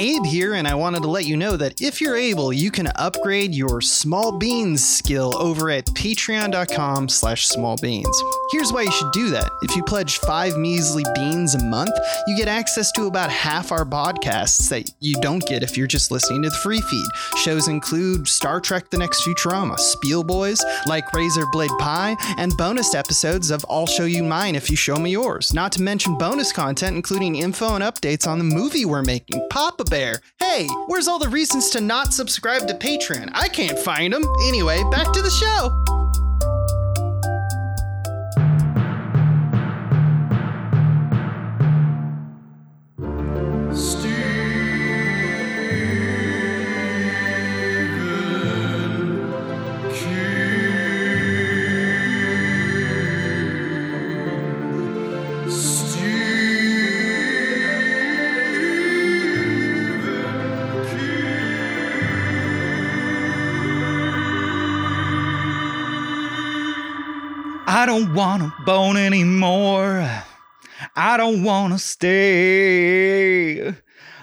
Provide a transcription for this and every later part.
Abe here, and I wanted to let you know that if you're able, you can upgrade your small beans skill over at patreon.com slash small beans. Here's why you should do that. If you pledge five measly beans a month, you get access to about half our podcasts that you don't get if you're just listening to the free feed. Shows include Star Trek The Next Futurama, Spiel Boys, like Razor Blade Pie, and bonus episodes of I'll Show You Mine if you show me yours. Not to mention bonus content, including info and updates on the movie we're making, Papa Bear. Hey, where's all the reasons to not subscribe to Patreon? I can't find them. Anyway, back to the show. I don't wanna bone anymore. I don't wanna stay.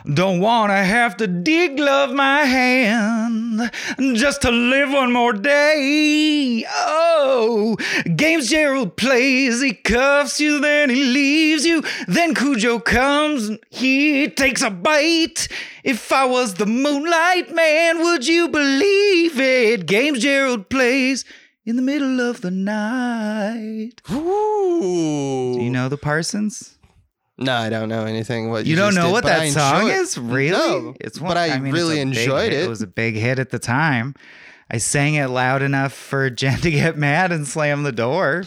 Don't wanna have to dig love my hand just to live one more day. Oh, games Gerald plays, he cuffs you, then he leaves you. Then Cujo comes, and he takes a bite. If I was the Moonlight Man, would you believe it? Games Gerald plays in the middle of the night. Ooh. Do you know the Parsons? No, I don't know anything. What You, you, don't know did, what but I that song is? Really? No, it's but I, mean, really enjoyed it. It was a big hit at the time. I sang it loud enough for Jen to get mad and slam the door.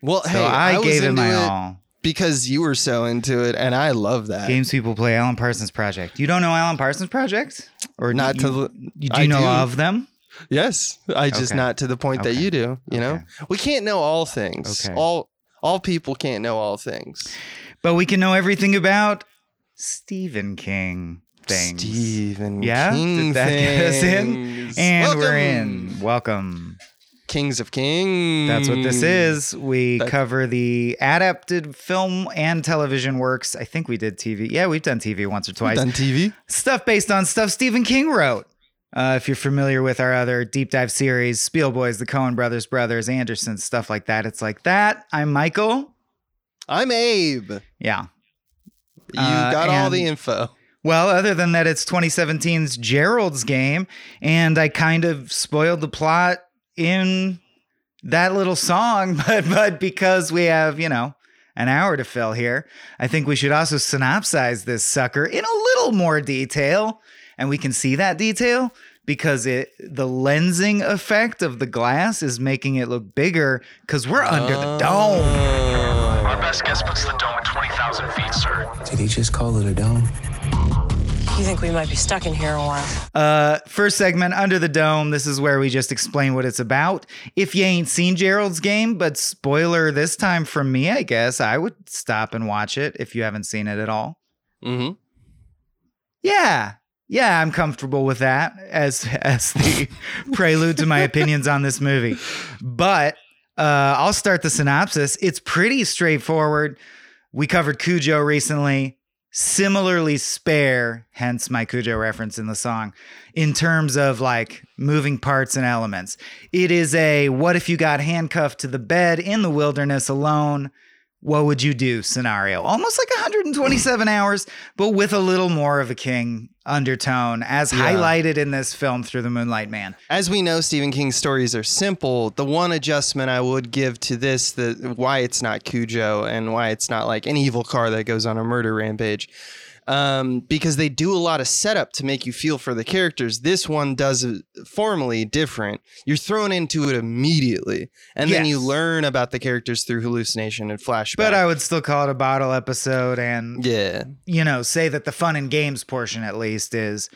well, So hey, I, was gave it my it all. because you were so into it, and I love that. Games people play Alan Parsons Project. You don't know Alan Parsons Project? Or Not do to you, the- you, do I know do. of them? Yes, I just Okay. not to the point that you do. You know, Okay. we can't know all things. Okay. All all people can't know all things. But we can know everything about Stephen King things. Stephen Yeah? King Did that get us in? things. And we're in. Welcome. Kings of Kings. That's what this is. We That- cover the adapted film and television works. I think we did TV. Yeah, we've done TV once or twice. Done TV. Stuff based on stuff Stephen King wrote. Uh, if you're familiar with our other deep dive series, Spiel Boys, the Coen Brothers, Brothers, Anderson, stuff like that, it's like that. I'm Michael. I'm Abe. Yeah. You Uh, got all the info. Well, other than that, it's 2017's Gerald's game, and I kind of spoiled the plot in that little song, but but because we have you know an hour to fill here, I think we should also synopsize this sucker in a little more detail, and we can see that detail because it the lensing effect of the glass is making it look bigger because we're under the dome. Our best guess puts the dome at 20,000 feet, sir. Did he just call it a dome? You think we might be stuck in here a while? Uh, first segment, Under the Dome. This is where we just explain what it's about. If you ain't seen Gerald's game, but spoiler this time from me, I guess, I would stop and watch it if you haven't seen it at all. Mm-hmm. Yeah. Yeah, I'm comfortable with that as as the prelude to my opinions on this movie. But uh, I'll start the synopsis. It's pretty straightforward. We covered Cujo recently. Similarly spare, hence my Cujo reference in the song, in terms of like moving parts and elements. It is a what if you got handcuffed to the bed in the wilderness alone? What would you do scenario? Almost like 127 hours, but with a little more of a king undertone, as Yeah. highlighted in this film through the Moonlight Man. As we know, Stephen King's stories are simple. The one adjustment I would give to this, the why it's not Cujo and why it's not like an evil car that goes on a murder rampage, um, because they do a lot of setup to make you feel for the characters. This one does formally different. You're thrown into it immediately, and then you learn about the characters through hallucination and flashback. But I would still call it a bottle episode and yeah, you know, say that the fun and games portion at least is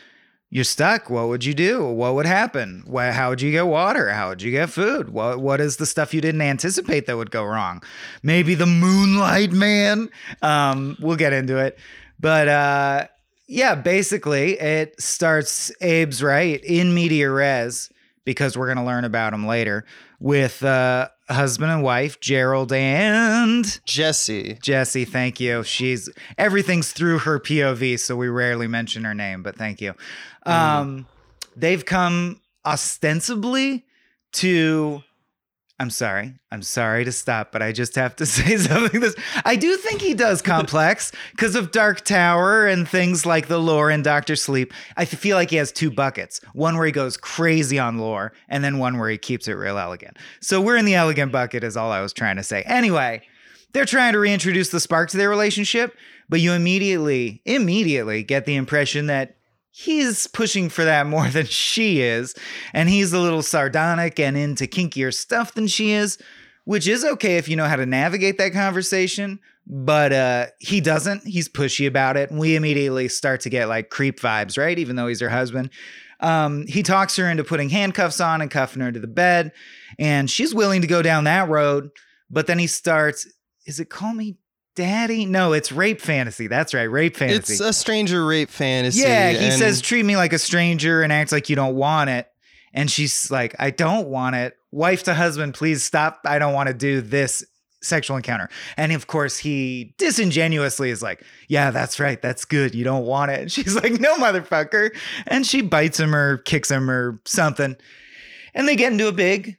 you're stuck. What would you do? What would happen? How would you get water? How would you get food? What What is the stuff you didn't anticipate that would go wrong? Maybe the Moonlight Man. Um, we'll get into it, but uh, yeah, basically it starts. Abe's right in media res because we're gonna learn about him later with uh, husband and wife, Gerald and Jesse. Jesse. Thank you. She's everything's through her POV, so we rarely mention her name, but thank you. Um, they've come ostensibly to I'm sorry. I'm sorry to stop, but I just have to say something. This I do think he does complex because of Dark Tower and things like the lore in Doctor Sleep. I feel like he has two buckets: one where he goes crazy on lore, and then one where he keeps it real elegant. So we're in the elegant bucket, is all I was trying to say. Anyway, they're trying to reintroduce the spark to their relationship, but you immediately, immediately get the impression that he's pushing for that more than she is. And he's a little sardonic and into kinkier stuff than she is, which is okay if you know how to navigate that conversation. But uh, he doesn't. He's pushy about it. And we immediately start to get like creep vibes, right? Even though he's her husband. Um, he talks her into putting handcuffs on and cuffing her to the bed. And she's willing to go down that road. But then he starts, is it call me daddy? No, it's rape fantasy. That's right, rape fantasy. It's a stranger rape fantasy. Yeah, he and says treat me like a stranger and act like you don't want it. And she's like, I don't want it. Wife to husband, please stop. I don't want to do this sexual encounter. And of course, he disingenuously is like, Yeah, that's right. That's good. You don't want it. And she's like, No, motherfucker. And she bites him or kicks him or something. And they get into a big,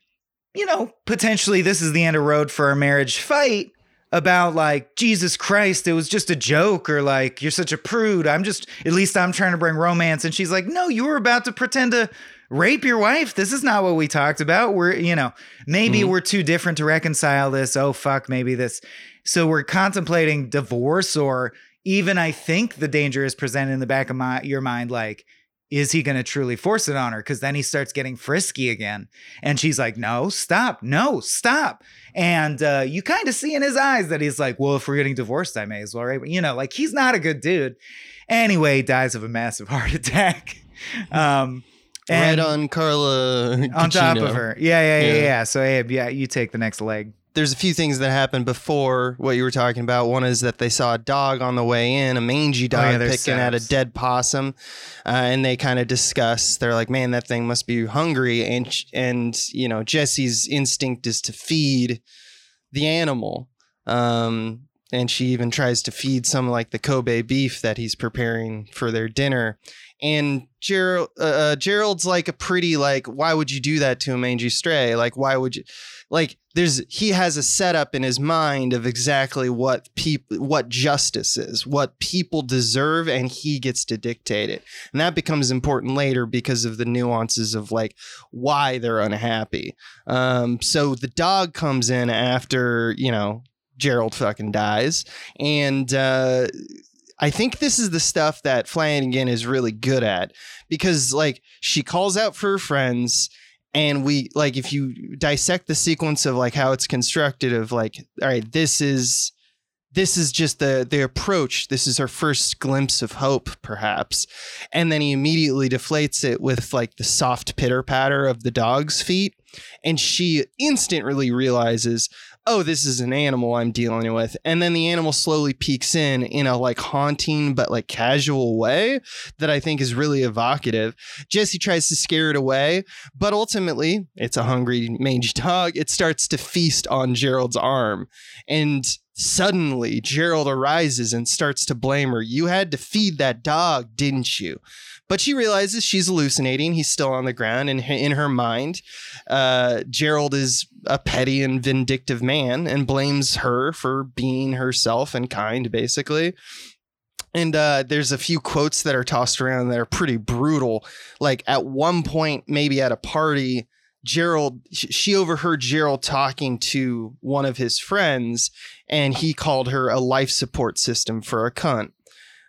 you know, potentially this is the end of road for our marriage fight about like Jesus Christ, it was just a joke, or like you're such a prude. I'm just at least I'm trying to bring romance. And she's like, No, you were about to pretend to rape your wife. This is not what we talked about. We're, you know, maybe mm-hmm. we're too different to reconcile this. Oh fuck, maybe this. So we're contemplating divorce, or even I think the danger is presented in the back of my your mind, like, is he going to truly force it on her? Because then he starts getting frisky again. And she's like, no, stop, no, stop. And uh, you kind of see in his eyes that he's like, well, if we're getting divorced, I may as well, right? But, you know, like he's not a good dude. Anyway, he dies of a massive heart attack. Um, right and on Carla on top of her. Yeah, yeah, yeah, Yeah. yeah. So, Abe, yeah, you take the next leg. There's a few things that happened before what you were talking about. One is that they saw a dog on the way in, a mangy dog Oh, yeah, picking at a dead possum, uh, and they kind of discuss. They're like, "Man, that thing must be hungry," and and you know Jesse's instinct is to feed the animal. Um, and she even tries to feed some like the Kobe beef that he's preparing for their dinner. And Gerald, uh, uh, Gerald's like a pretty like, why would you do that to a mangy stray? Like, why would you? Like, there's he has a setup in his mind of exactly what people, what justice is, what people deserve, and he gets to dictate it. And that becomes important later because of the nuances of like why they're unhappy. Um, so the dog comes in after you know Gerald fucking dies, and uh, I think this is the stuff that Flanagan is really good at because like she calls out for her friends. And we like if you dissect the sequence of like how it's constructed of like, all right, this is this is just the the approach. This is our first glimpse of hope, perhaps. And then he immediately deflates it with like the soft pitter patter of the dog's feet. And she instantly realizes, oh, this is an animal I'm dealing with. And then the animal slowly peeks in in a like haunting but like casual way that I think is really evocative. Jesse tries to scare it away, but ultimately, it's a hungry, mangy dog. It starts to feast on Gerald's arm. And suddenly, Gerald arises and starts to blame her. You had to feed that dog, didn't you? But she realizes she's hallucinating. He's still on the ground. And in her mind, uh, Gerald is a petty and vindictive man and blames her for being herself and kind, basically. And uh, there's a few quotes that are tossed around that are pretty brutal. Like at one point, maybe at a party, Gerald, she overheard Gerald talking to one of his friends, and he called her a life support system for a cunt.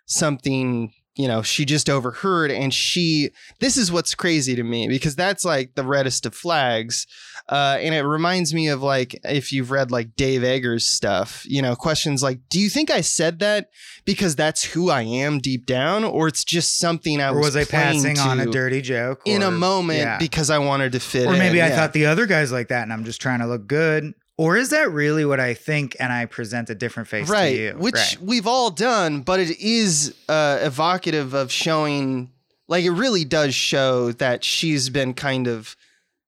Something, you know, she just overheard, and she, this is what's crazy to me because that's like the reddest of flags. Uh, and it reminds me of like if you've read like Dave Eggers stuff, you know, questions like, do you think I said that because that's who I am deep down, or it's just something I Or was I passing on a dirty joke? in a moment yeah. because I wanted to fit Or in? maybe I Yeah. thought the other guy's like that and I'm just trying to look good. Or is that really what I think and I present a different face right, to you? which Right. we've all done, but it is uh, evocative of showing, like it really does show that she's been kind of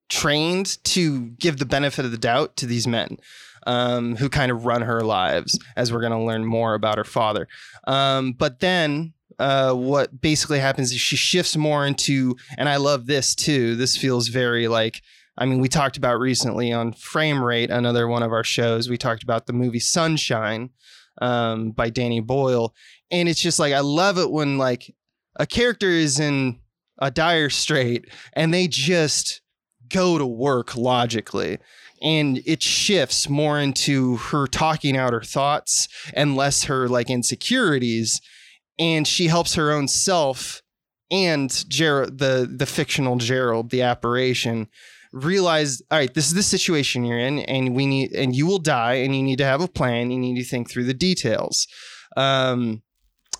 trained to give the benefit of the doubt to these men um, who kind of run her lives, as we're going to learn more about her father. Um, but then uh, what basically happens is she shifts more into, and I love this too. This feels very like, I mean, we talked about recently on Frame Rate, another one of our shows. We talked about the movie Sunshine um, by Danny Boyle, and it's just like I love it when like a character is in a dire strait and they just go to work logically. And it shifts more into her talking out her thoughts and less her like insecurities. And she helps her own self and Gerald the the fictional Gerald the apparition realize all right this is the situation you're in and we need and you will die and you need to have a plan you need to think through the details um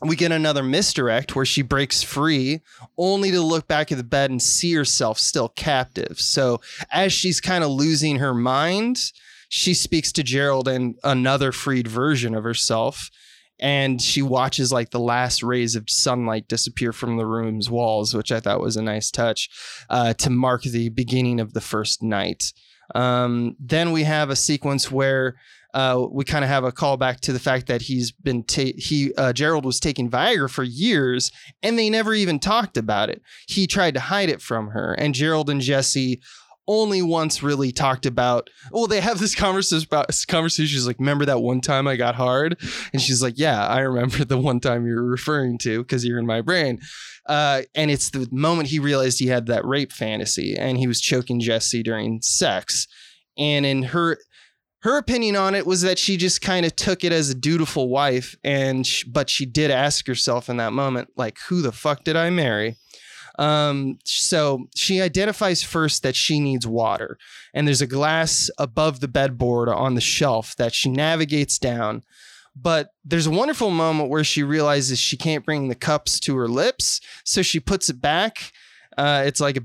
we get another misdirect where she breaks free only to look back at the bed and see herself still captive. So as she's kind of losing her mind, she speaks to Gerald and another freed version of herself. And she watches like the last rays of sunlight disappear from the room's walls, which I thought was a nice touch uh, to mark the beginning of the first night. Um, then we have a sequence where uh, we kind of have a callback to the fact that he's been ta- he uh, Gerald was taking Viagra for years, and they never even talked about it. He tried to hide it from her, and Gerald and Jesse only once really talked about. Well, they have this conversation about conversation. She's like, "Remember that one time I got hard?" And she's like, "Yeah, I remember the one time you're referring to because you're in my brain." Uh, and it's the moment he realized he had that rape fantasy, and he was choking Jesse during sex. And in her her opinion on it was that she just kind of took it as a dutiful wife and but she did ask herself in that moment like who the fuck did i marry um, so she identifies first that she needs water and there's a glass above the bedboard on the shelf that she navigates down. But there's a wonderful moment where she realizes she can't bring the cups to her lips so she puts it back. Uh, it's like a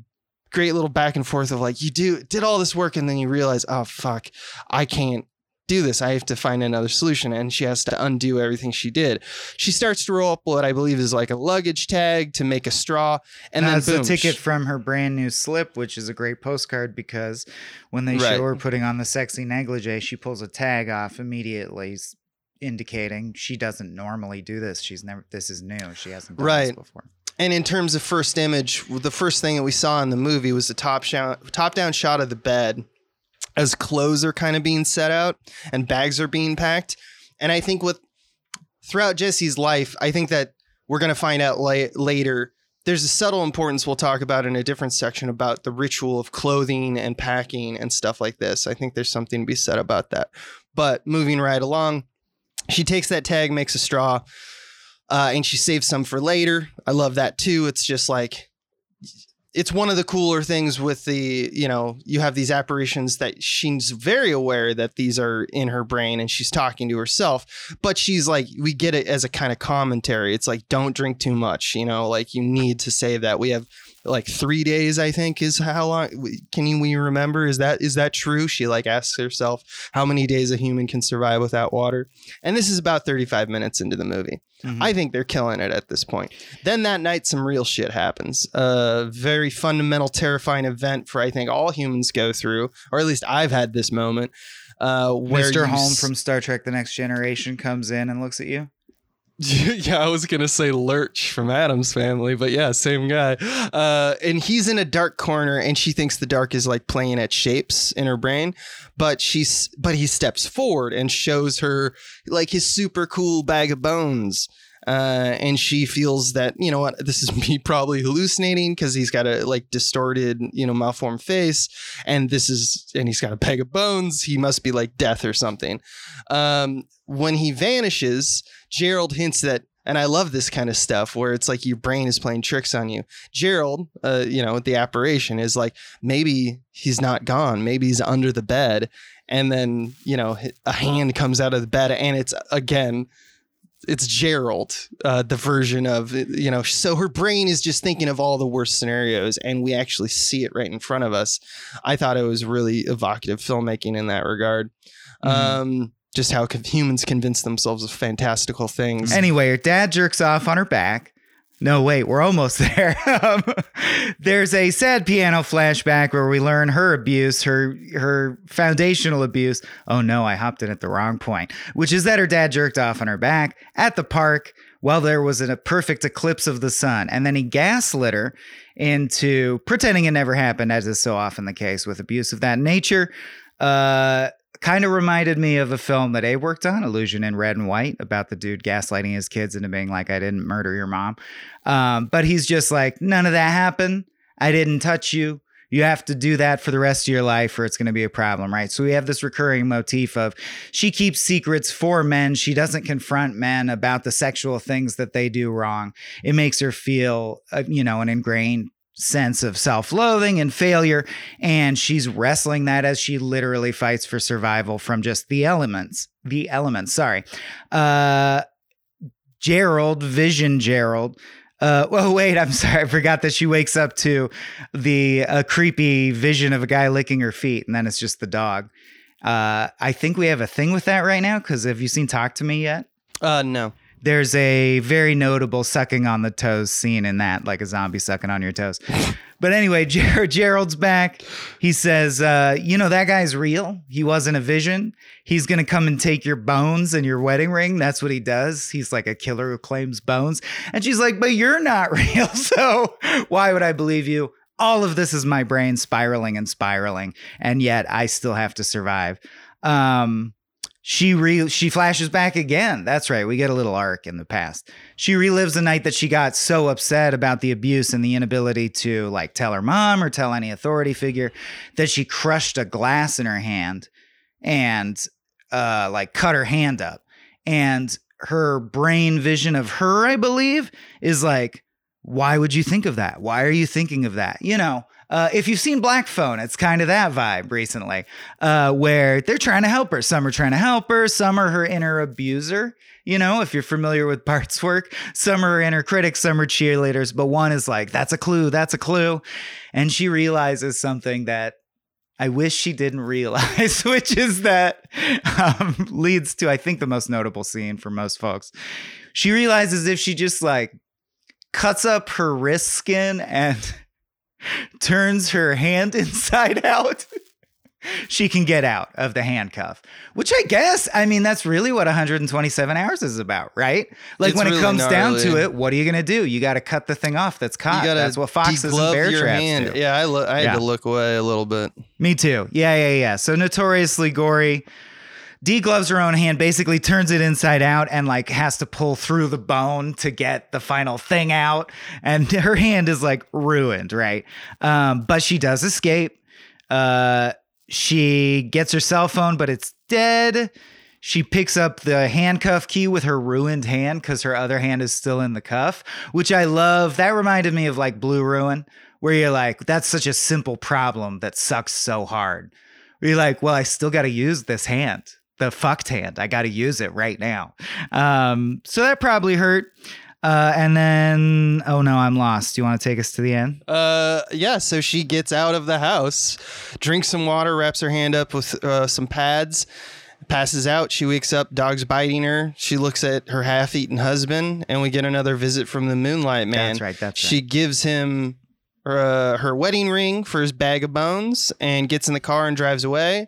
great little back and forth of like you do did all this work and then you realize oh fuck. I can't do this i have to find another solution and she has to undo everything she did she starts to roll up what i believe is like a luggage tag to make a straw and That's then boom, the ticket from her brand new slip, which is a great postcard because when they Right. show her putting on the sexy negligee, she pulls a tag off immediately, indicating she doesn't normally do this. She's never. This is new. She hasn't done this Right. before. And in terms of first image, the first thing that we saw in the movie was the top shot, top down shot of the bed as clothes are kind of being set out and bags are being packed. And I think with throughout Jesse's life, I think that we're going to find out la- later. There's a subtle importance we'll talk about in a different section about the ritual of clothing and packing and stuff like this. I think there's something to be said about that. But moving right along, she takes that tag, makes a straw, uh, and she saves some for later. I love that too. It's just like it's one of the cooler things with the you know you have these apparitions that she's very aware that these are in her brain and she's talking to herself but she's like we get it as a kind of commentary. It's like don't drink too much you know like you need to save that. We have like three days i think is how long can you we remember is that is that true she like asks herself how many days a human can survive without water and this is about 35 minutes into the movie Mhm. I think they're killing it at this point. Then that night, some real shit happens. A very fundamental, terrifying event for I think all humans go through, or at least I've had this moment. Uh, where Mr. Homn s- from Star Trek: The Next Generation comes in and looks at you. yeah, I was gonna say Lurch from Addams family, but yeah, same guy. Uh, and he's in a dark corner, and she thinks the dark is like playing at shapes in her brain. But she's but he steps forward and shows her like his super cool bag of bones. Uh, and she feels that you know what this is me probably hallucinating because he's got a like distorted you know malformed face and this is and he's got a bag of bones he must be like death or something um, when he vanishes Gerald hints that, and I love this kind of stuff where it's like your brain is playing tricks on you. Gerald, uh, you know, the apparition is like maybe he's not gone, maybe he's under the bed, and then you know a hand comes out of the bed, and it's again. It's Gerald, uh, the version of you know. So her brain is just thinking of all the worst scenarios, and we actually see it right in front of us. I thought it was really evocative filmmaking in that regard. Mhm. Um, just how humans convince themselves of fantastical things. Anyway, her dad jerks off on her back. No, wait, we're almost there. Um, there's a sad piano flashback where we learn her abuse, her her foundational abuse. Oh no, I hopped in at the wrong point, which is that her dad jerked off on her back at the park while there was a perfect eclipse of the sun, and then he gaslit her into pretending it never happened, as is so often the case with abuse of that nature. Uh, kind of reminded me of a film that A worked on, Illusion in Red and White, about the dude gaslighting his kids into being like, I didn't murder your mom. Um, but he's just like, none of that happened. I didn't touch you. You have to do that for the rest of your life or it's going to be a problem, right? So we have this recurring motif of she keeps secrets for men. She doesn't confront men about the sexual things that they do wrong. It makes her feel, uh, you know, an ingrained sense of self-loathing and failure and she's wrestling that as she literally fights for survival from just the elements the elements sorry uh gerald vision gerald uh, well, wait, I'm sorry. I forgot that she wakes up to the a creepy vision of a guy licking her feet, and then it's just the dog. Uh, I think we have a thing with that right now. Because have you seen Talk to Me yet? Uh, no. There's a very notable sucking on the toes scene in that, like a zombie sucking on your toes. But anyway, Ger- Gerald's back. He says, uh, You know, that guy's real. He wasn't a vision. He's going to come and take your bones and your wedding ring. That's what he does. He's like a killer who claims bones. And she's like, But you're not real. So why would I believe you? All of this is my brain spiraling and spiraling. And yet I still have to survive. Um, she re she flashes back again. That's right. We get a little arc in the past. She relives the night that she got so upset about the abuse and the inability to like tell her mom or tell any authority figure that she crushed a glass in her hand and uh like cut her hand up. And her brain vision of her, I believe, is like, why would you think of that? Why are you thinking of that? You know, uh, if you've seen Black Phone, it's kind of that vibe recently, uh, where they're trying to help her. Some are trying to help her, some are her inner abuser. You know, if you're familiar with Bart's work, some are inner critics, some are cheerleaders, but one is like, that's a clue, that's a clue. And she realizes something that I wish she didn't realize, which is that um, leads to, I think, the most notable scene for most folks. She realizes if she just like cuts up her wrist skin and turns her hand inside out, she can get out of the handcuff. Which I guess, I mean, that's really what 127 hours is about, right? Like It's when really it comes down to it, what are you going to do? You got to cut the thing off that's caught. That's what foxes and bear traps hand. do. Yeah, I, lo- I had Yeah. to look away a little bit. Me too. Yeah, yeah, yeah. So notoriously gory. Degloves her own hand, basically turns it inside out and like has to pull through the bone to get the final thing out. And her hand is like ruined, right? Um, but she does escape. Uh, she gets her cell phone, but it's dead. She picks up the handcuff key with her ruined hand because her other hand is still in the cuff, which I love. That reminded me of like Blue Ruin, where you're like, that's such a simple problem that sucks so hard. You're like, well, I still got to use this hand, the fucked hand. I got to use it right now. Um, so that probably hurt. Uh, and then, oh no, I'm lost. Do you want to take us to the end? Uh, yeah. So she gets out of the house, drinks some water, wraps her hand up with uh, some pads, passes out. She wakes up, dog's biting her. She looks at her half-eaten husband, and we get another visit from the Moonlight Man. That's right, that's she gives him uh, her wedding ring for his bag of bones, and gets in the car and drives away.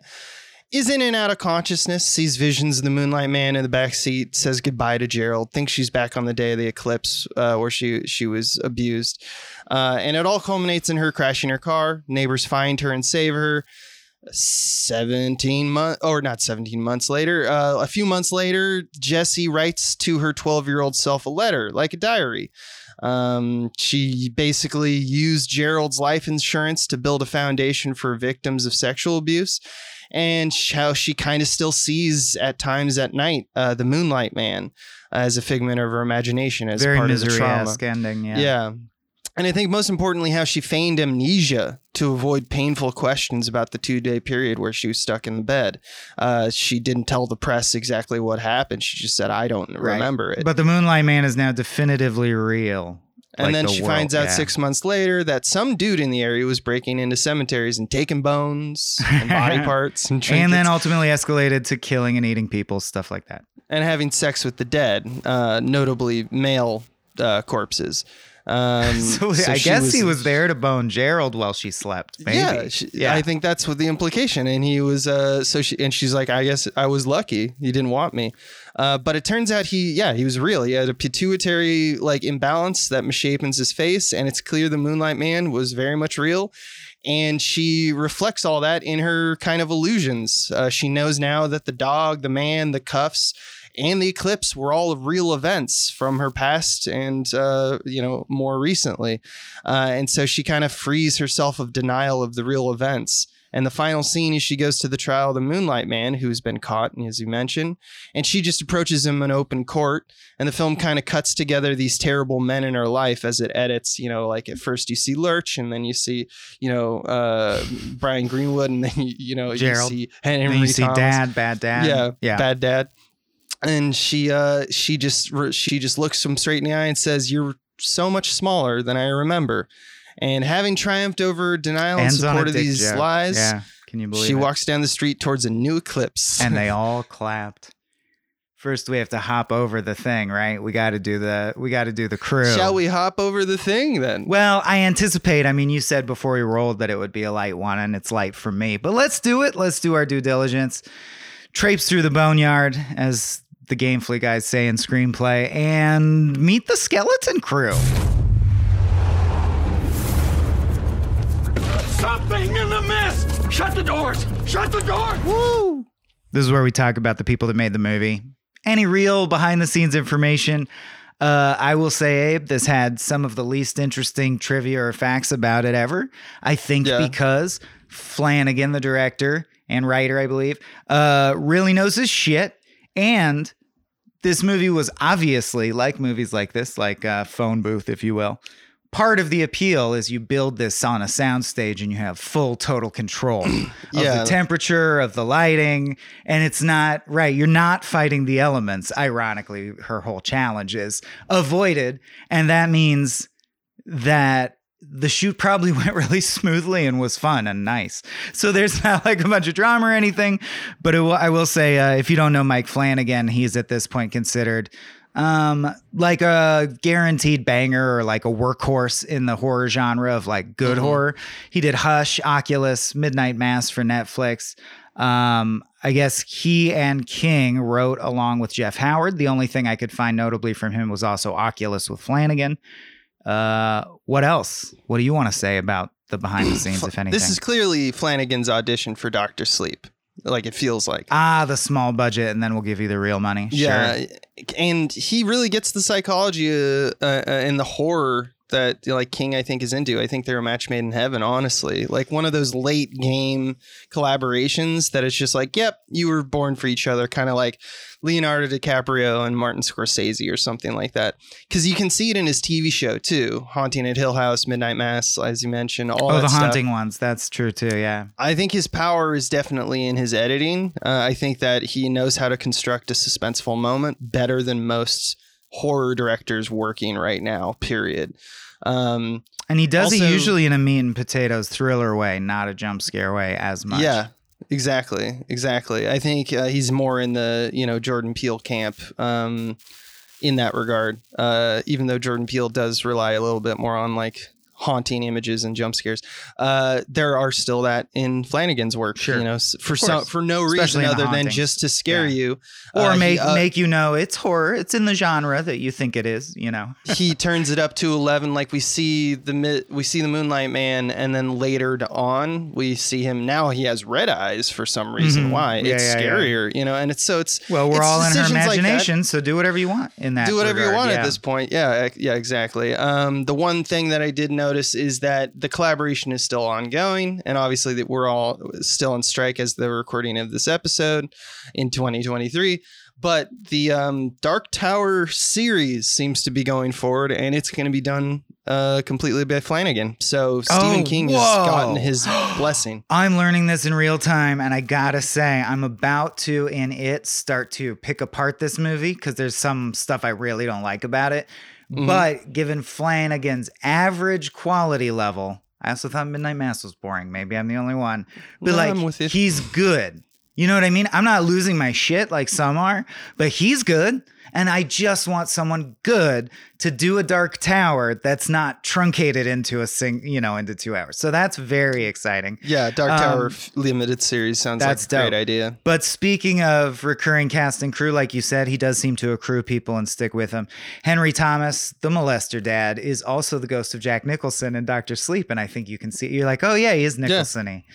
Is in and out of consciousness, sees visions of the Moonlight Man in the back seat, says goodbye to Gerald, thinks she's back on the day of the eclipse uh, where she she was abused, uh, and it all culminates in her crashing her car. Neighbors find her and save her. Seventeen months, or not seventeen months later, uh, a few months later, Jesse writes to her twelve-year-old self a letter, like a diary. Um, she basically used Gerald's life insurance to build a foundation for victims of sexual abuse and how she kind of still sees at times at night uh, the Moonlight Man as a figment of her imagination as Very part of the trauma. ending. Yeah. Yeah. And I think most importantly, how she feigned amnesia to avoid painful questions about the two day period where she was stuck in the bed. Uh, she didn't tell the press exactly what happened. She just said, I don't Right. remember it. But the Moonlight Man is now definitively real. And Like then the she world, finds out yeah. six months later that some dude in the area was breaking into cemeteries and taking bones and body parts and and then ultimately escalated to killing and eating people, stuff like that. and having sex with the dead, uh, notably male uh, corpses. Um, So, so I guess he was there to bone Gerald while she slept. Maybe. Yeah, she, I think that's what the implication. And he was uh so she and she's like, I guess I was lucky. He didn't want me. Uh, but it turns out he yeah, he was real. He had a pituitary like imbalance that missapens his face, and it's clear the Moonlight Man was very much real. And she reflects all that in her kind of illusions. Uh, she knows now that the dog, the man, the cuffs, and the eclipse were all real events from her past and uh, you know more recently uh, and so she kind of frees herself of denial of the real events and the final scene is she goes to the trial of the moonlight man who's been caught as you mentioned and she just approaches him in open court and the film kind of cuts together these terrible men in her life as it edits you know like at first you see lurch and then you see you know uh, brian greenwood and then you, you know Gerald. you see And henry then you see dad, bad dad. yeah, yeah. bad dad. And she uh she just she just looks him straight in the eye and says, "You're so much smaller than I remember." And having triumphed over denial and Ends on support of these joke. lies, Yeah. Can you believe she it? walks down the street towards a new eclipse. and they all clapped. First, we have to hop over the thing, right? We got to do the we got to do the crew. Shall we hop over the thing then? Well, I anticipate. I mean, you said before we rolled that it would be a light one, and it's light for me. But let's do it. Let's do our due diligence. Traipse through the boneyard, as the Gamefully guys say in screenplay, and meet the skeleton crew. Something in the mist! Shut the doors! Shut the doors! Woo! This is where we talk about the people that made the movie. Any real behind the scenes information. Uh, I will say, Abe, this had some of the least interesting trivia or facts about it ever. I think Yeah. because Flanagan, the director and writer, I believe, uh, really knows his shit. And this movie was obviously, like movies like this, like uh, Phone Booth, if you will, part of the appeal is you build this on a soundstage and you have full total control of Yeah. the temperature of the lighting and it's not right you're not fighting the elements ironically her whole challenge is avoided and that means that the shoot probably went really smoothly and was fun and nice. So there's not like a bunch of drama or anything, but it will, I will say, uh, if you don't know Mike Flanagan, he's at this point considered um like a guaranteed banger or like a workhorse in the horror genre of like good horror. He did Hush, Oculus, Midnight Mass for Netflix. Um, I guess he and King wrote along with Jeff Howard. The only thing I could find notably from him was also Oculus with Flanagan. Uh, what else? What do you want to say about the behind the scenes, if anything? this is clearly Flanagan's audition for Doctor Sleep. Like it feels like. ah the small budget, and then we'll give you the real money. Yeah, Sure. and he really gets the psychology uh, uh, and the horror that like King I think is into. I think they're a match made in heaven. Honestly, like one of those late game collaborations that it's just like, yep, you were born for each other, kind of like Leonardo DiCaprio and Martin Scorsese or something like that. Because you can see it in his TV show too, Haunting at Hill House, Midnight Mass, as you mentioned. All Oh, the stuff. haunting ones. That's true too. Yeah. I think his power is definitely in his editing. Uh, I think that he knows how to construct a suspenseful moment better than most horror directors working right now. Period. Um, And he does Also- it usually in a meat and potatoes thriller way, not a jump scare way as much. yeah, exactly, exactly. I think uh, he's more in the you know Jordan Peele camp. Um, in that regard, uh, even though Jordan Peele does rely a little bit more on like haunting images and jump scares, uh, there are still that in Flanagan's work. Sure. you know, for some for no Especially reason other than just to scare Yeah. you, Or Uh, he, make uh, make you know it's horror. It's in the genre that you think it is. You know. he turns it up to 11 like we see the we see the moonlight man and then later on we see him now he has red eyes for some reason Mhm. why Yeah, it's yeah, scarier you know and it's so it's Well, we're it's all in her decisions like imagination, so do whatever you want in that. do whatever you want at this point yeah yeah exactly um the one thing that i did notice is that the collaboration is still ongoing and obviously that we're all still on strike as the recording of this episode in 2023 but the um, Dark Tower series seems to be going forward, and it's going to be done uh, completely by Flanagan. So Stephen Oh, King has gotten his blessing. I'm learning this in real time, and I gotta say, I'm about to in it start to pick apart this movie because there's some stuff I really don't like about it. Mm-hmm. But given Flanagan's average quality level, I also thought Midnight Mass was boring. Maybe I'm the only one, but No, like I'm with you. he's good. You know what I mean? I'm not losing my shit like some are, but he's good. And I just want someone good to do a Dark Tower that's not truncated into a sing, you know, into two hours. So that's very exciting. Yeah, Dark Um, Tower limited series sounds that's like a great dope. idea. But speaking of recurring cast and crew, like you said, he does seem to accrue people and stick with them. Henry Thomas, the molester dad, is also the ghost of Jack Nicholson and Doctor Sleep, and I think you can see you're like, oh yeah, he is Nicholson-y. Yeah.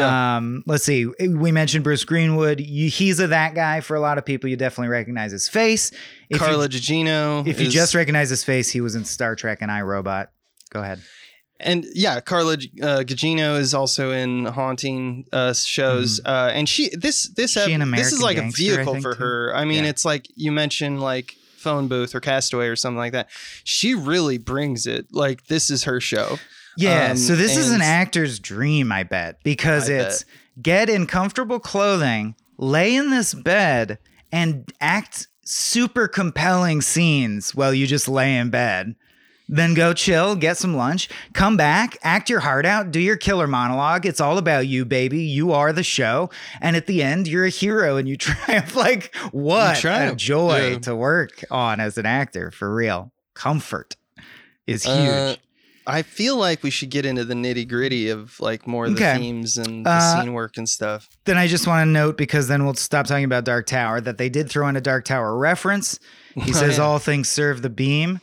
Um, let's see. We mentioned Bruce Greenwood. You, he's a that guy for a lot of people. You definitely recognize his face. If you- Carla Gugino. if you just recognize his face, he was in Star Trek and iRobot. Go ahead. and yeah, Carla uh, Gugino is also in haunting uh, shows, uh, and she this this. She ep- this is like a Gangster, I vehicle think, for too? her. I mean, Yeah. it's like you mentioned like phone booth or Castaway or something like that. She really brings it. Like this is her show. Yeah. Um, so this is an actor's dream, I bet, because I it's get in comfortable clothing, lay in this bed, and act super compelling scenes while you just lay in bed. Then go chill, get some lunch, come back, act your heart out, do your killer monologue. It's all about you, baby. You are the show. And at the end, you're a hero and you triumph. Like, what a joy yeah. to work on as an actor, for real. Comfort is huge. Uh, I feel like we should get into the nitty gritty of like more of the Okay. themes and the Uh, scene work and stuff. then I just want to note because then we'll stop talking about Dark Tower that they did throw in a Dark Tower reference. He says yeah. all things serve the beam,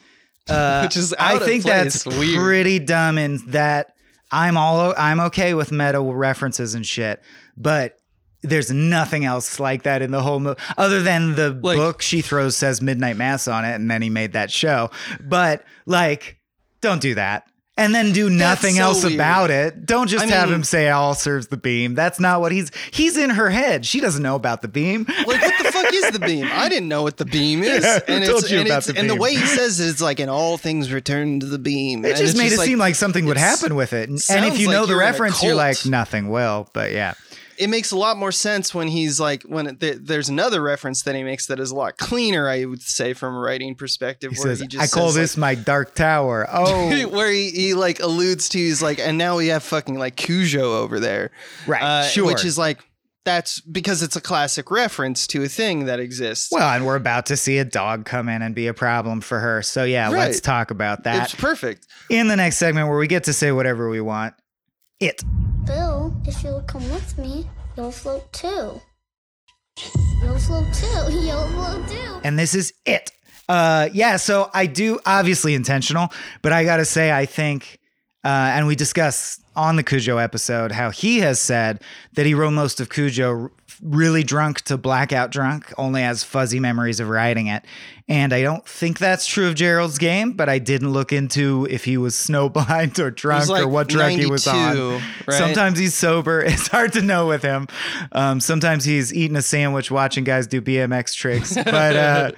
uh, Which is I out of think place, that's weird. pretty dumb in that I'm all I'm okay with meta references and shit, but there's nothing else like that in the whole movie other than the Like- book she throws says midnight mass on it and then he made that show but like don't do that. And then do nothing so else weird. about it. Don't just I have mean- him say all serves the beam. That's not what he's he's in her head. She doesn't know about the beam. Like what the fuck is the beam? I didn't know what the beam is. Yeah, and told it's, you and, about the and the way he says it, it's like in all things return to the beam. it And just made it seem like something would happen with it. And, if you like know the you're reference you're like nothing will but yeah it makes a lot more sense when he's like when there- there's another reference that he makes that is a lot cleaner. I would say from a writing perspective, he where says he just i call says, this my dark tower oh where he, he like alludes to he's like, and now we have fucking like Cujo over there, right uh, sure which is like that's because it's a classic reference to a thing that exists. Well, and we're about to see a dog come in and be a problem for her. So yeah, Right. let's talk about that it's perfect. in the next segment where we get to say whatever we want. It. Bill, if you'll come with me, you'll float too. You'll float too. You'll float too. And this is it. Uh yeah, so I do obviously intentional, but I got to say I think uh and we discuss on the Cujo episode how he has said that he wrote most of Cujo really drunk to blackout drunk, only has fuzzy memories of riding it. And I don't think that's true of Gerald's game, but I didn't look into if he was snowblind or drunk like or what drug he was on. right? Sometimes he's sober. It's hard to know with him. Um, sometimes he's eating a sandwich watching guys do BMX tricks. But uh,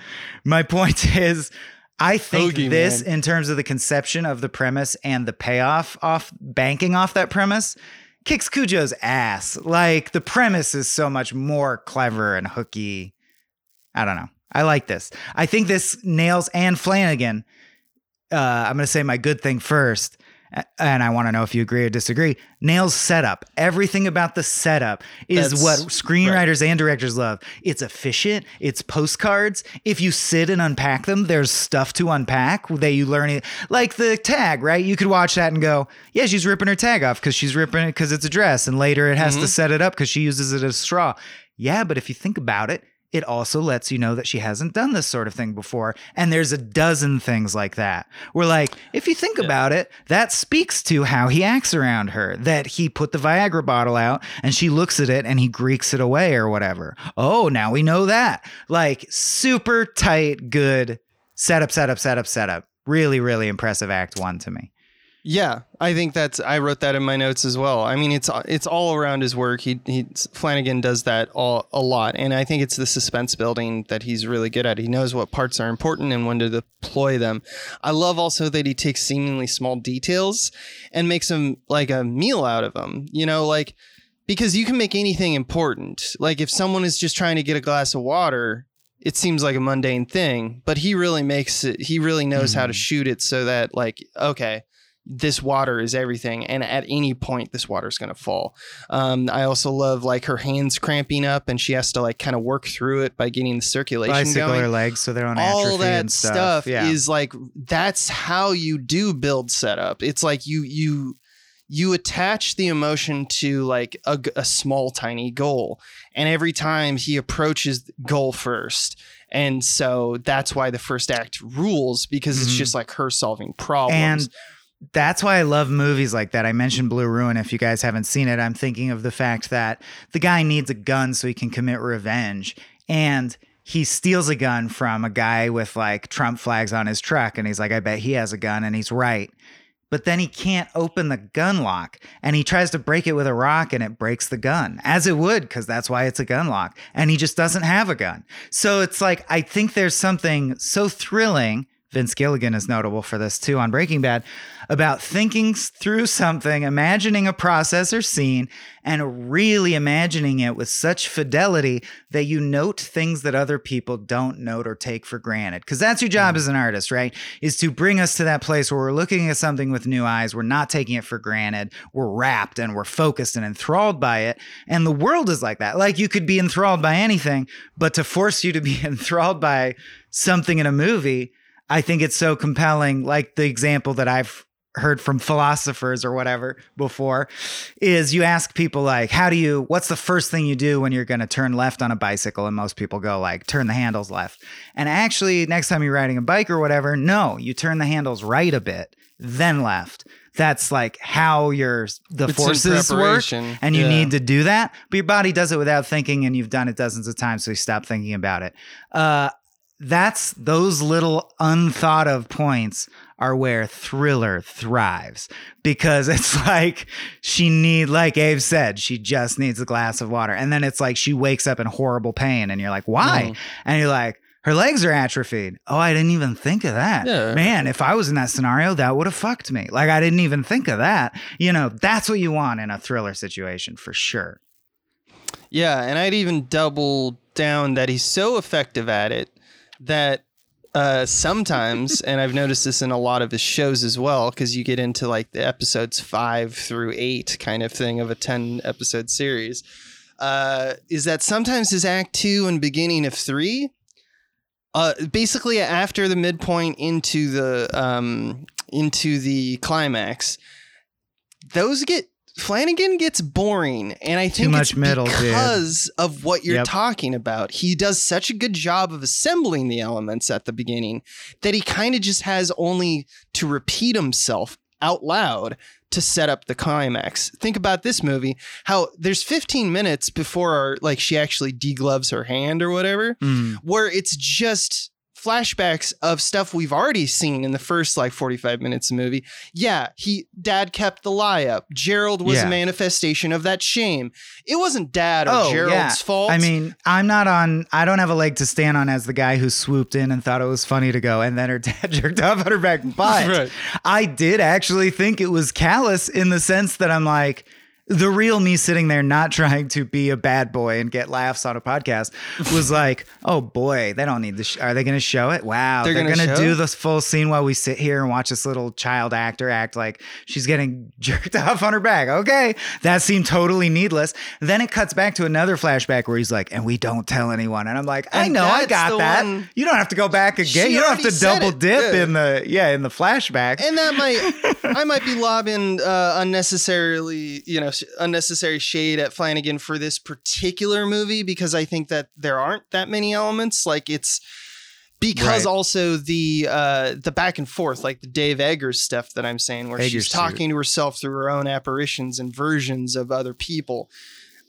my point is, I think Hoagie, this, man. in terms of the conception of the premise and the payoff off banking off that premise, kicks Cujo's ass. Like the premise is so much more clever and hooky. I don't know. I like this. I think this nails Anne Flanagan. Uh, I'm going to say my good thing first, and I want to know if you agree or disagree. Nails setup. Everything about the setup is That's what screenwriters and directors love. It's efficient. It's postcards. If you sit and unpack them, there's stuff to unpack that you learn. It like the tag, right? You could watch that and go, "Yeah, she's ripping her tag off because she's ripping it because it's a dress," and later it has to mm-hmm. set it up because she uses it as a straw. Yeah, but if you think about it, it also lets you know that she hasn't done this sort of thing before. And there's a dozen things like that. Where, like, if you think about it, that speaks to how he acts around her. That he put the Viagra bottle out and she looks at it and he greeks it away or whatever. Oh, now we know that. Like, super tight, good setup, setup, setup, setup. Really, really impressive act one to me. Yeah, I think that's. I wrote that in my notes as well. I mean, it's it's all around his work. He he Flanagan does that all a lot, and I think it's the suspense building that he's really good at. He knows what parts are important and when to deploy them. I love also that he takes seemingly small details and makes them like a meal out of them. You know, like because you can make anything important. Like if someone is just trying to get a glass of water, it seems like a mundane thing, but he really makes it. He really knows how to hmm. shoot it so that like okay this water is everything and at any point this water is going to fall um, i also love like her hands cramping up and she has to like kind of work through it by getting the circulation Bicycle going her legs so they're on all that and stuff. stuff yeah. is like that's how you do build setup it's like you you you attach the emotion to like a small tiny goal and every time he approaches goal first and so that's why the first act rules because it's Mhm. just like her solving problems And that's why I love movies like that. I mentioned Blue Ruin. If you guys haven't seen it, I'm thinking of the fact that the guy needs a gun so he can commit revenge. And he steals a gun from a guy with like Trump flags on his truck. And he's like, I bet he has a gun. And he's right. But then he can't open the gun lock and he tries to break it with a rock and it breaks the gun, as it would, because that's why it's a gun lock. And he just doesn't have a gun. So it's like, I think there's something so thrilling. Vince Gilligan is notable for this too on Breaking Bad about thinking through something, imagining a process or scene, and really imagining it with such fidelity that you note things that other people don't note or take for granted. Because that's your job mm. as an artist, right? Is to bring us to that place where we're looking at something with new eyes, we're not taking it for granted, we're wrapped and we're focused and enthralled by it. And the world is like that. Like you could be enthralled by anything, but to force you to be enthralled by something in a movie, I think it's so compelling. Like the example that I've heard from philosophers or whatever before is you ask people like how do you what's the first thing you do when you're going to turn left on a bicycle? And most people go like turn the handles left. And actually next time you're riding a bike or whatever no you turn the handles right a bit then left. That's like how your the It's forces work and you Yeah. need to do that. But your body does it without thinking and you've done it dozens of times so you stop thinking about it. Uh that's those little unthought of points are where thriller thrives because it's like she need like Abe said she just needs a glass of water and then it's like she wakes up in horrible pain and you're like why mm-hmm. and you're like her legs are atrophied. Oh, I didn't even think of that. Yeah. Man, if I was in that scenario, that would have fucked me. Like I didn't even think of that. You know, that's what you want in a thriller situation for sure. Yeah, and I'd even double down that he's so effective at it that uh, sometimes, and I've noticed this in a lot of his shows as well, because you get into like the episodes five through eight kind of thing of a 10 episode series, uh, is that sometimes his act two and beginning of three, uh, basically after the midpoint into the um, into the climax, those get Flanagan gets boring, and I think much it's middle, dude. because of what you're Yep. talking about. He does such a good job of assembling the elements at the beginning that he kind of just has only to repeat himself out loud to set up the climax. Think about this movie: how there's 15 minutes before, our, like, she actually degloves her hand or whatever Mm. where it's just flashbacks of stuff we've already seen in the first like 45 minutes of the movie. Yeah, he dad kept the lie up. Gerald was Yeah. a manifestation of that shame. It wasn't dad or Oh, Gerald's yeah. fault. I mean, I'm not on. I don't have a leg to stand on as the guy who swooped in and thought it was funny to go, and then her dad jerked off on her back. But Right. I did actually think it was callous in the sense that I'm like. The real me sitting there not trying to be a bad boy and get laughs on a podcast was like, oh boy, they don't need to. Sh- are they going to show it? Wow, They're they're, gonna going to do this full scene while we sit here and watch this little child actor act like she's getting jerked off on her back. Okay, that seemed totally needless. Then it cuts back to another flashback where he's like, "And we don't tell anyone." And I'm like, "I And know, I got that. one- You don't have to go back again. You don't have to double it. dip in the yeah in the flashback." and that might I might be lobbing uh, unnecessarily, you know, unnecessary shade at Flanagan for this particular movie because I think that there aren't that many elements. Like it's because Right. also the uh, the back and forth, like the Dave Eggers stuff that I'm saying, where Eggers she's talking to herself through her own apparitions and versions of other people.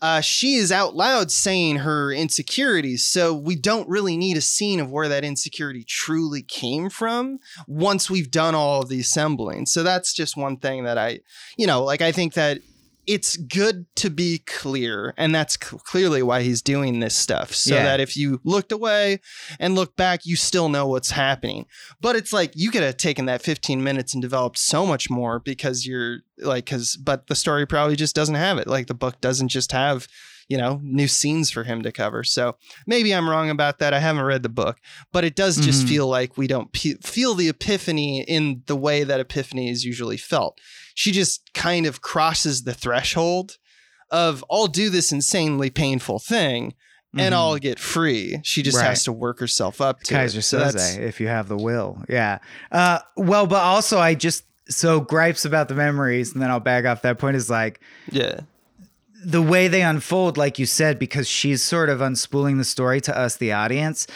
Uh, she is out loud saying her insecurities. So we don't really need a scene of where that insecurity truly came from once we've done all of the assembling. So that's just one thing that I, you know, like I think that it's good to be clear. And that's c- clearly why he's doing this stuff. So Yeah. that if you looked away and look back, you still know what's happening. But it's like you could have taken that 15 minutes and developed so much more because you're like, because, but the story probably just doesn't have it. Like the book doesn't just have, you know, new scenes for him to cover. So maybe I'm wrong about that. I haven't read the book, but it does just Mhm. feel like we don't pe feel the epiphany in the way that epiphany is usually felt. She just kind of crosses the threshold of I'll do this insanely painful thing and Mhm. I'll get free. She just Right. has to work herself up to Kaiser it. So Soze, if you have the will. Yeah. Uh, well, but also I just so gripes about the memories, and then I'll back off that point is like yeah. The way they unfold, like you said, because she's sort of unspooling the story to us, the audience.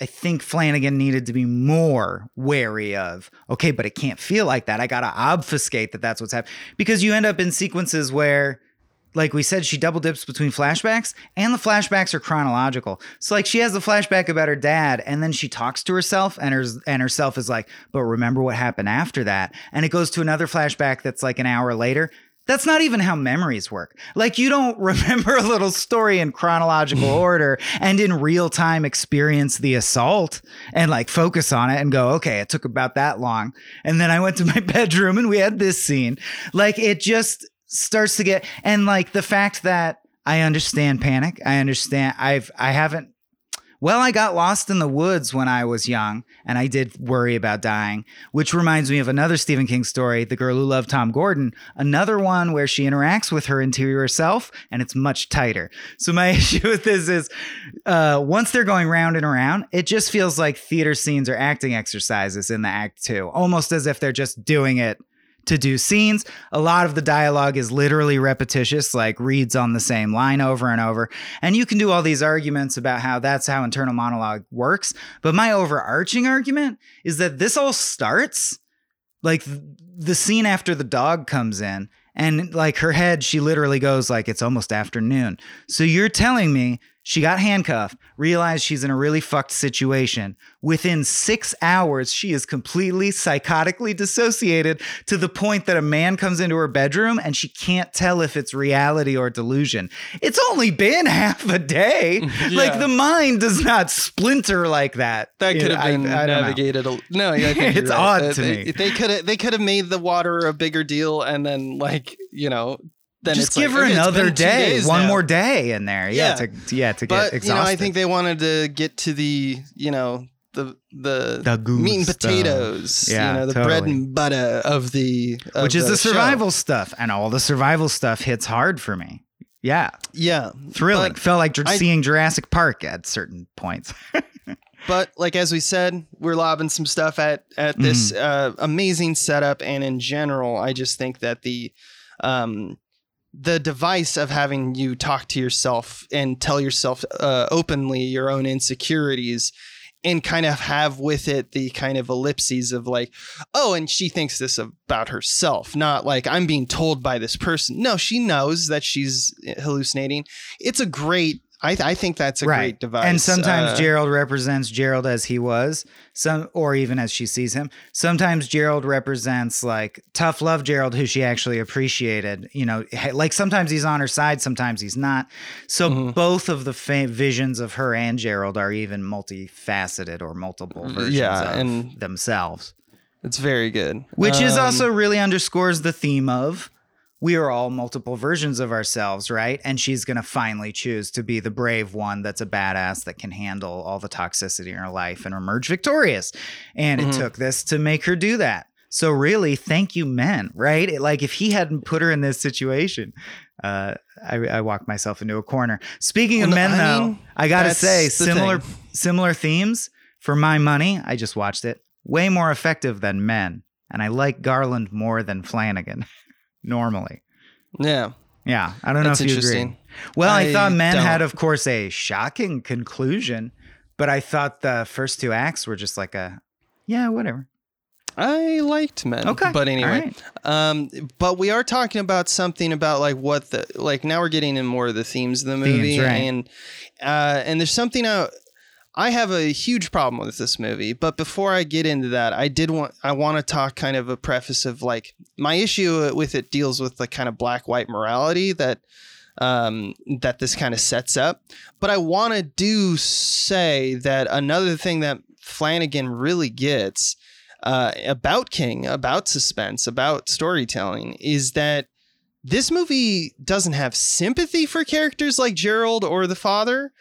I think Flanagan needed to be more wary of, okay, but it can't feel like that. I got to obfuscate that that's what's happening because you end up in sequences where, like we said, she double dips between flashbacks and the flashbacks are chronological. So, like, she has the flashback about her dad and then she talks to herself and, her, and herself is like, but remember what happened after that. And it goes to another flashback that's like an hour later. That's not even how memories work. Like, you don't remember a little story in chronological mm. order and in real time experience the assault and like focus on it and go, okay, it took about that long. And then I went to my bedroom and we had this scene. Like, it just starts to get, and like the fact that I understand panic, I understand, I've, I haven't, well, I got lost in the woods when I was young and I did worry about dying, which reminds me of another Stephen King story, The Girl Who Loved Tom Gordon, another one where she interacts with her interior self and it's much tighter. So, my issue with this is uh, once they're going round and around, it just feels like theater scenes or acting exercises in the act two, almost as if they're just doing it to do scenes. A lot of the dialogue is literally repetitious, like reads on the same line over and over. And you can do all these arguments about how that's how internal monologue works. But my overarching argument is that this all starts like the scene after the dog comes in and like her head she literally goes like it's almost afternoon so you're telling me she got handcuffed realized she's in a really fucked situation within six hours she is completely psychotically dissociated to the point that a man comes into her bedroom and she can't tell if it's reality or delusion it's only been half a day like the mind does not splinter like that That could have been I don't navigated. A, no, yeah, It's right. odd Uh, to they, me. They could have. They could have made the water a bigger deal, and then like you know, then just give like, her okay, another day, one now. more day in there. Yeah, Yeah. to yeah to get But exhausted. you know, I think they wanted to get to the you know the the, The meat and stuff. potatoes. Yeah, you know, the bread and butter of the of which is the show. survival stuff, and all the survival stuff hits hard for me. Yeah, Yeah, thrilling. Felt like I- seeing Jurassic Park at certain points. but like as we said, we're lobbing some stuff at at this Mm-hmm. uh, amazing setup, and in general, I just think that the um the device of having you talk to yourself and tell yourself uh, openly your own insecurities and kind of have with it the kind of ellipses of like oh and she thinks this about herself not like i'm being told by this person. No she knows that she's hallucinating. It's a great i, I think that's a great device And sometimes Uh, Gerald represents Gerald as he was, some or even as she sees him. Sometimes Gerald represents like tough love Gerald, who she actually appreciated. You know, like sometimes he's on her side, sometimes he's not. So Mm-hmm. both of the fa- visions of her and Gerald are even multifaceted or multiple versions Yeah, of and- themselves. it's very good Which is Um, also really underscores the theme of we are all multiple versions of ourselves, right? And she's going to finally choose to be the brave one that's a badass that can handle all the toxicity in her life and emerge victorious. And it Mhm. took this to make her do that. So really, thank you, men, right? It- like if he hadn't put her in this situation, uh, I, I walked myself into a corner. Speaking of men, I though, mean, I gotta say, similar thing. similar themes for my money. I just watched it. Way more effective than men, and I like Garland more than Flanagan. Normally, yeah yeah. I don't know That's if you agree. Well, I, I thought men had, don't. of course, a shocking conclusion, but I thought the first two acts were just like a, yeah, whatever. I liked men. Okay, But anyway. right. Um but we are talking about something about like what the like now we're getting in more of the themes of the Themes, movie right. and uh and there's something I I have a huge problem with this movie, but before I get into that, I did want I want to talk kind of a preface of like my issue with it deals with the kind of black white morality that um that this kind of sets up. But I want to do say that another thing that Flanagan really gets uh, about King, about suspense, about storytelling is that this movie doesn't have sympathy for characters like Gerald or the father,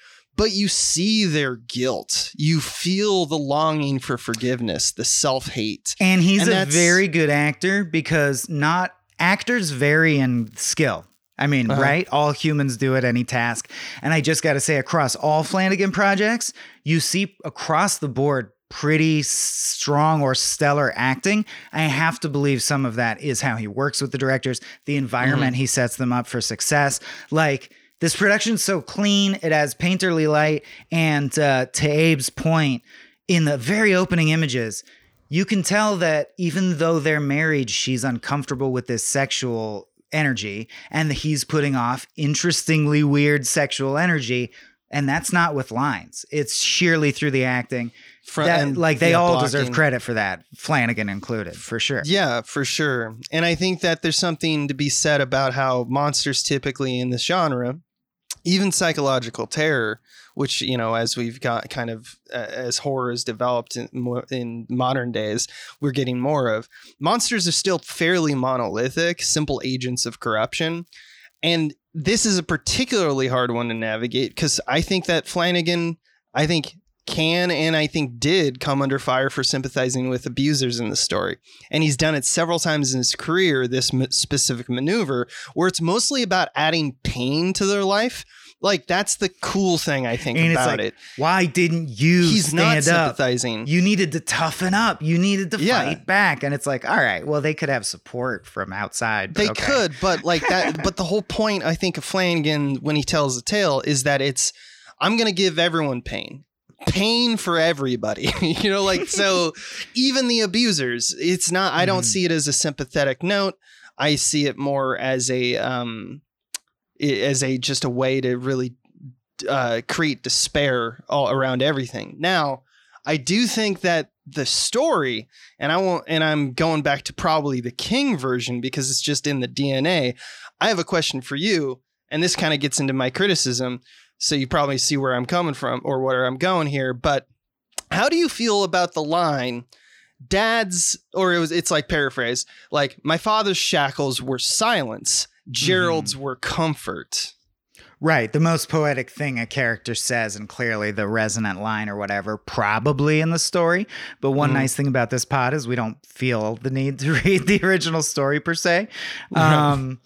but you see their guilt. You feel the longing for forgiveness, the self hate. And he's And a very good actor because not actors vary in skill. I mean, Uh-huh. right? All humans do it, any task. And I just got to say, across all Flanagan projects, you see across the board pretty strong or stellar acting. I have to believe some of that is how he works with the directors, the environment he sets them up for success. Like, this production's so clean, it has painterly light. And uh, to Abe's point, in the very opening images, you can tell that even though they're married, she's uncomfortable with this sexual energy and that he's putting off interestingly weird sexual energy. And that's not with lines. It's sheerly through the acting. Fr- That, and, like they yeah, all deserve credit for that, Flanagan included, for sure. Yeah, for sure. And I think that there's something to be said about how monsters typically in this genre, even psychological terror, which, you know, as we've got kind of uh, as horror has developed in, in modern days, we're getting more of. Monsters are still fairly monolithic, simple agents of corruption. And this is a particularly hard one to navigate because I think that Flanagan, I think can and I think did come under fire for sympathizing with abusers in the story. And he's done it several times in his career, this m- specific maneuver, where it's mostly about adding pain to their life. Like, that's the cool thing I think And it's about like, it. why didn't you He's not stand up? sympathizing. You needed to toughen up. You needed to Yeah. fight back. And it's like, all right, well, they could have support from outside. They okay. could, but like that. but the whole point, I think, of Flanagan when he tells the tale is that it's, I'm going to give everyone pain. Pain for everybody, you know, like so. even the abusers, it's not. I don't Mhm. see it as a sympathetic note. I see it more as a, um, as a just a way to really uh, create despair all around everything. Now, I do think that the story, and I won't, and I'm going back to probably the King version because it's just in the DNA. I have a question for you, and this kind of gets into my criticism, so you probably see where I'm coming from or where I'm going here. But how do you feel about the line? Dad's, or it was, it's like paraphrase, like my father's shackles were silence, Gerald's were comfort. Right. The most poetic thing a character says, and clearly the resonant line or whatever, probably in the story. But one Mhm. nice thing about this pod is we don't feel the need to read the original story per se. Um,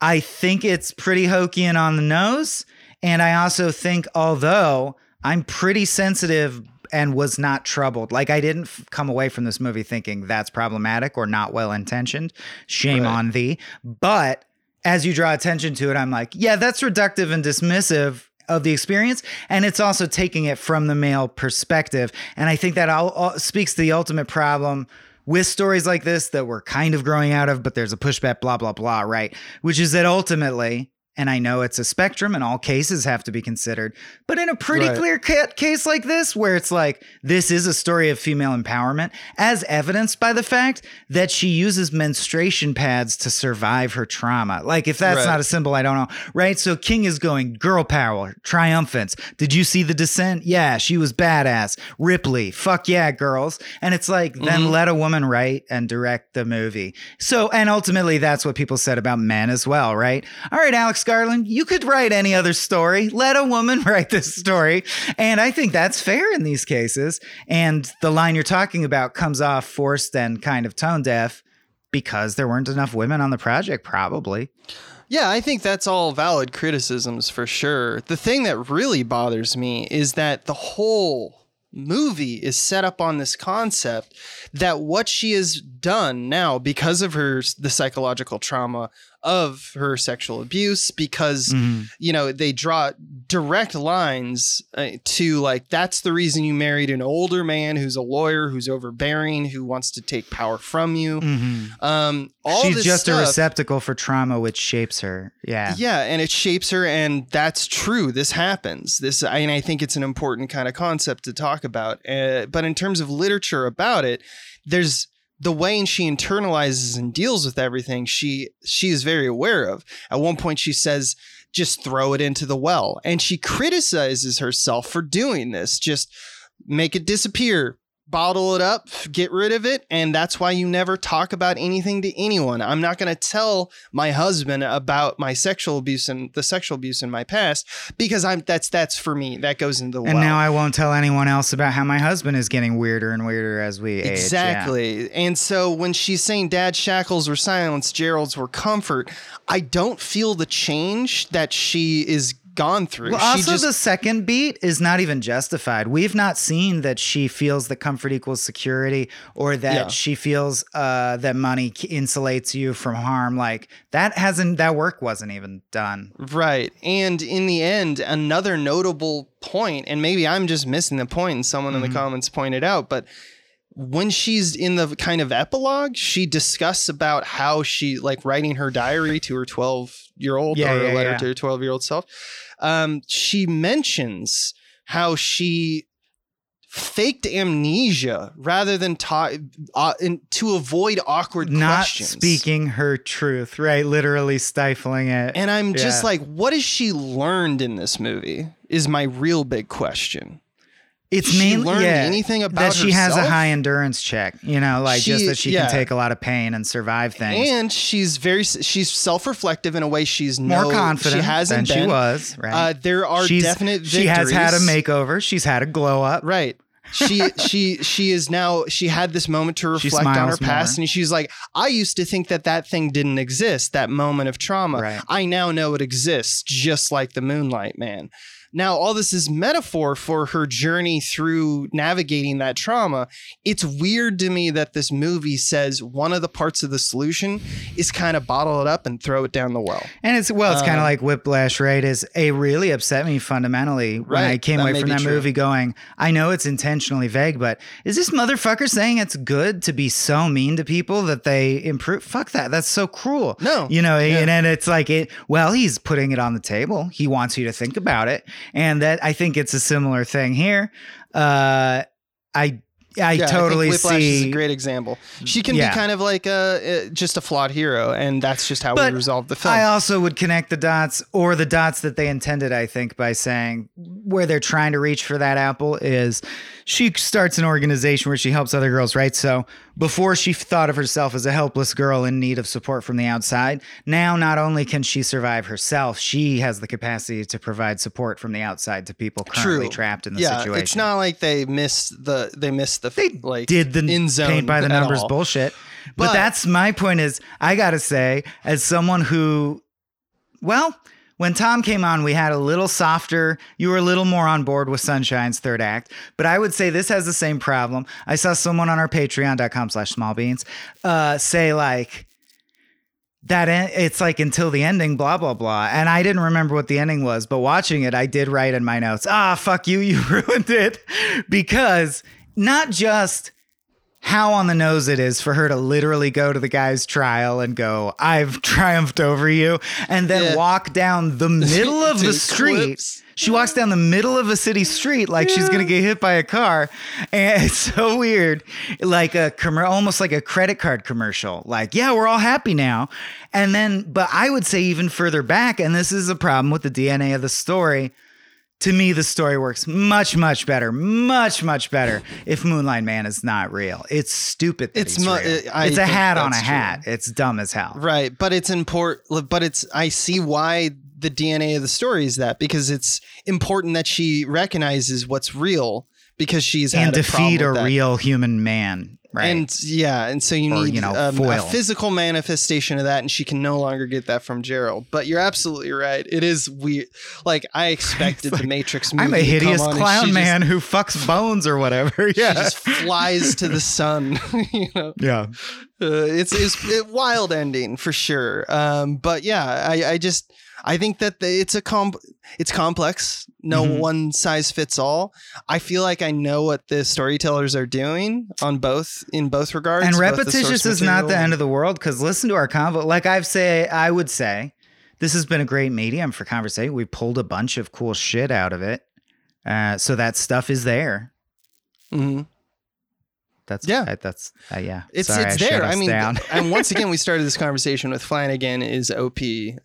I think it's pretty hokey and on the nose. And I also think, although I'm pretty sensitive and was not troubled, like I didn't f- come away from this movie thinking that's problematic or not well intentioned. Shame Right. on thee. But as you draw attention to it, I'm like, yeah, that's reductive and dismissive of the experience. And it's also taking it from the male perspective. And I think that all, all speaks to the ultimate problem with stories like this that we're kind of growing out of, but there's a pushback, blah, blah, blah, right? Which is that ultimately, and I know it's a spectrum and all cases have to be considered, but in a pretty Right. clear ca- case like this, where it's like, this is a story of female empowerment, as evidenced by the fact that she uses menstruation pads to survive her trauma. Like, if that's Right. not a symbol, I don't know, right? So King is going, girl power, triumphance. Did you see the descent? Yeah, she was badass. Ripley, fuck yeah, girls. And it's like, then Mhm. let a woman write and direct the movie. So, and ultimately, that's what people said about men as well, right? All right, Alex Garland, you could write any other story. Let a woman write this story. And I think that's fair in these cases. And the line you're talking about comes off forced and kind of tone deaf because there weren't enough women on the project, probably. Yeah, I think that's all valid criticisms for sure. The thing that really bothers me is that the whole movie is set up on this concept that what she has done now because of her the psychological trauma of her sexual abuse because you know they draw direct lines uh, to like that's the reason you married an older man who's a lawyer who's overbearing who wants to take power from you um all She's just a receptacle for trauma, which shapes her. Yeah. yeah, and it shapes her, and that's true. This happens. This, I- and I think it's an important kind of concept to talk about. Uh, but in terms of literature about it, there's the way she internalizes and deals with everything. She she is very aware of. At one point, she says, "Just throw it into the well," and she criticizes herself for doing this. Just make it disappear. Bottle it up, get rid of it, and that's why you never talk about anything to anyone. I'm not going to tell my husband about my sexual abuse and the sexual abuse in my past because I'm that's that's for me. That goes into the And well. now I won't tell anyone else about how my husband is getting weirder and weirder as we age. yeah. Exactly. And so when she's saying dad's shackles were silence, Gerald's were comfort, I don't feel the change that she is gone through. Well, she also just the second beat is not even justified. We've not seen that she feels that comfort equals security, or that Yeah. she feels uh, that money insulates you from harm. Like that hasn't that work wasn't even done. Right. And in the end, another notable point, and maybe I'm just missing the point and someone in Mm-hmm. the comments pointed out, but when she's in the kind of epilogue, she discusses about how she like writing her diary to her 12 year old Yeah, or yeah, a letter yeah. to her 12 year old self. Um, she mentions how she faked amnesia rather than ta- uh, in, to avoid awkward Not questions. speaking her truth, right? Literally stifling it. And I'm just Yeah. like, what has she learned in this movie? Is my real big question. It's she mainly learned yeah, anything about that she has a high endurance check. You know, like just that she yeah. can take a lot of pain and survive things. And she's very she's self-reflective in a way she's More no, confident She hasn't than been. she was. Right. Uh, there are She's- definite. She has had a makeover. She's had a glow up. Right. She she she is now she had this moment to reflect on her past more. and she's like I used to think that that thing didn't exist that moment of trauma Right. I now know it exists just like the moonlight man now all this is metaphor for her journey through navigating that trauma it's weird to me that this movie says one of the parts of the solution is kind of bottle it up and throw it down the well And it's well, it's kind of Um, like Whiplash, right? Is a really upset me fundamentally when I came away from that true. movie going, I know it's intentionally vague, but is this motherfucker saying it's good to be so mean to people that they improve? Fuck that. That's so cruel. No. You know, Yeah. and then it's like it well, he's putting it on the table. He wants you to think about it. And that I think it's a similar thing here. Uh I I Yeah, totally I Whiplash see is a great example. She can Yeah. be kind of like a, uh, just a flawed hero, and that's just how But we resolve the film. I also would connect the dots or the dots that they intended, I think, by saying where they're trying to reach for that apple is she starts an organization where she helps other girls, right? So before she thought of herself as a helpless girl in need of support from the outside, now not only can she survive herself, she has the capacity to provide support from the outside to people currently True. trapped in the yeah, situation. it's not like they missed the they missed the they like did the in zone paint by the numbers all. bullshit. But, But- that's my point is I gotta say, as someone who well, when Tom came on, we had a little softer. You were a little more on board with Sunshine's third act, but I would say this has the same problem. I saw someone on our Patreon.com slash small beans uh, say like that it's like until the ending, blah blah blah. And I didn't remember what the ending was, but watching it, I did write in my notes, ah, fuck you, you ruined it, because not just how on the nose it is for her to literally go to the guy's trial and go, I've triumphed over you, and then Yeah. walk down the middle of the street. clips. She walks down the middle of a city street like she's gonna get hit by a car, and it's so weird, like a commer- almost like a credit card commercial. Like, yeah, we're all happy now, and then, but I would say even further back, and this is a problem with the DNA of the story. To me, the story works much, much better, much, much better if Moonlight Man is not real. It's stupid. That It's he's mu- real. Uh, I it's a hat on a hat. It's dumb as hell. Right, but it's important. But it's I see why the DNA of the story is that because it's important that she recognizes what's real because she's And a defeat a that. real human man. Right. And yeah, and so you Or, need you know, um, a physical manifestation of that, and she can no longer get that from Gerald. But you're absolutely right. It is weird. Like I expected the Matrix movie. I'm a hideous clown man who fucks bones or whatever. Just, Yeah. She just flies to the sun. you know, yeah. uh, it's it's a wild ending for sure. Um, but yeah, I I just I think that the, it's a comp it's complex. No Mhm. one size fits all. I feel like I know what the storytellers are doing on both in both regards. And repetitious is not the end of the world because listen to our convo. Like I've say, I would say, this has been a great medium for conversation. We pulled a bunch of cool shit out of it, uh, so that stuff is there. Mhm. That's Yeah. I- that's uh, yeah. It's Sorry, it's I there. I mean, and once again, we started this conversation with Flanagan is OP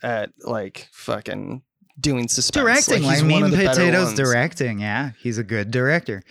at like fucking doing suspense. directing Like, he's one Mean of the Potatoes directing. Yeah, he's a good director.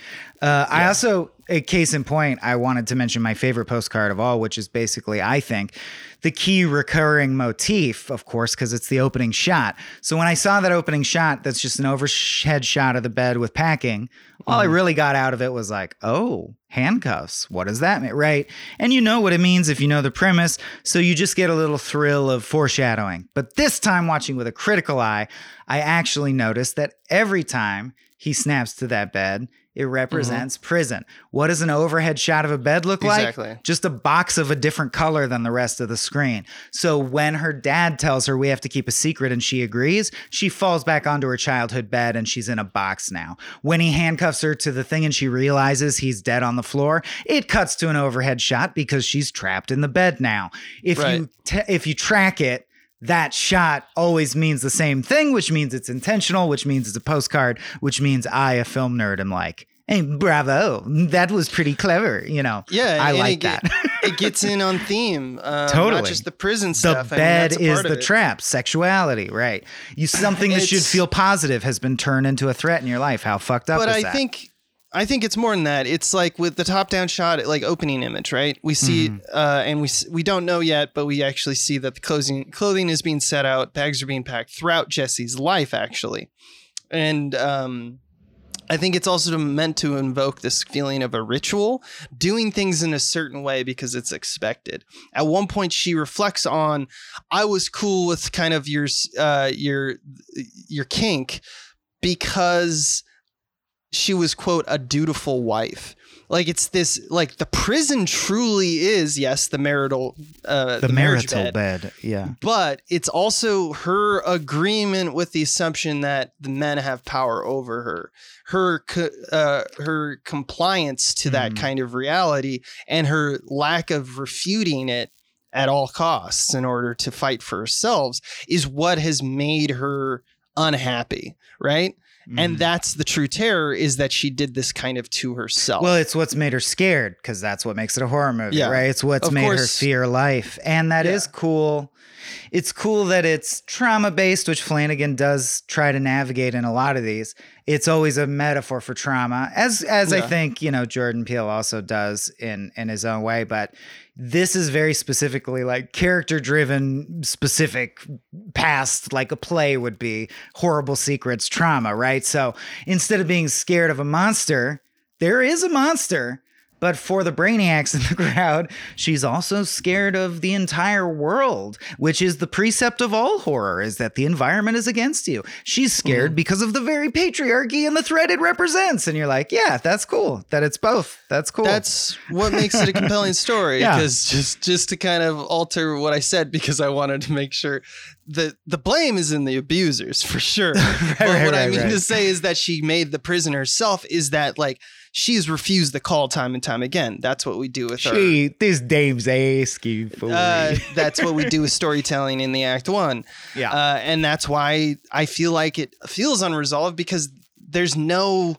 Uh, I also a case in point, I wanted to mention my favorite postcard of all, which is basically, I think, the key recurring motif, of course, because it's the opening shot. So when I saw that opening shot, that's just an overhead shot of the bed with packing. All I mm-hmm. really got out of it was like, oh, handcuffs. What does that mean? Right. And you know what it means if you know the premise. So you just get a little thrill of foreshadowing. But this time, watching with a critical eye, I actually noticed that every time he snaps to that bed, it mm-hmm. represents prison. What does an overhead shot of a bed look Exactly. like? Just a box of a different color than the rest of the screen. So when her dad tells her we have to keep a secret and she agrees, she falls back onto her childhood bed and she's in a box now. When he handcuffs her to the thing and she realizes he's dead on the floor, it cuts to an overhead shot because she's trapped in the bed now. If Right. you t- if you track it, that shot always means the same thing, which means it's intentional, which means it's a postcard, which means I, a film nerd, am like, hey, bravo, that was pretty clever. You know, Yeah, I like it, get- that. it gets in on theme. Um, Totally. Not just the prison the stuff. I mean, bed is the it. trap, sexuality, right? You something that should feel positive has been turned into a threat in your life. How fucked up But is I that? think I think it's more than that. It's like with the top-down shot, like opening image, right? We see, Mm-hmm. uh, and we we don't know yet, but we actually see that the clothing clothing is being set out, bags are being packed throughout Jesse's life, actually, and um, I think it's also meant to invoke this feeling of a ritual, doing things in a certain way because it's expected. At one point, she reflects on, "I was cool with kind of your uh, your your kink because." she was quote a dutiful wife like it's this like the prison truly is yes the marital uh the, marriage marital bed, bed. yeah. but it's also her agreement with the assumption that the men have power over her her co- uh, her compliance to that Mhm. kind of reality and her lack of refuting it at all costs in order to fight for herself is what has made her unhappy right and Mhm. that's the true terror is that she did this kind of to herself Well, it's what's made her scared because that's what makes it a horror movie, Yeah. right? It's what's Of made her fear life. And that is Yeah. cool. It's cool that it's trauma based, which Flanagan does try to navigate in a lot of these. It's always a metaphor for trauma, as as I think you know Jordan Peele also does in in his own way. But this is very specifically like character driven, specific past, like a play would be horrible secrets, trauma, right? So instead of being scared of a monster, there is a monster. But for the brainiacs in the crowd, she's also scared of the entire world, which is the precept of all horror is that the environment is against you. She's mm-hmm. scared because of the very patriarchy and the threat it represents. And you're like, yeah, that's cool. That it's both. That's cool. That's what makes it a compelling story. Yeah. Because just just to kind of alter what I said, because I wanted to make sure the the blame is in the abusers for sure. but right, what I mean right. to say is that she made the prison herself. Is that like she's refused the call time and time again? That's what we do with her. this dame's asking for Uh, that's what we do with storytelling in the act one. Yeah. Uh, and that's why I feel like it feels unresolved because there's no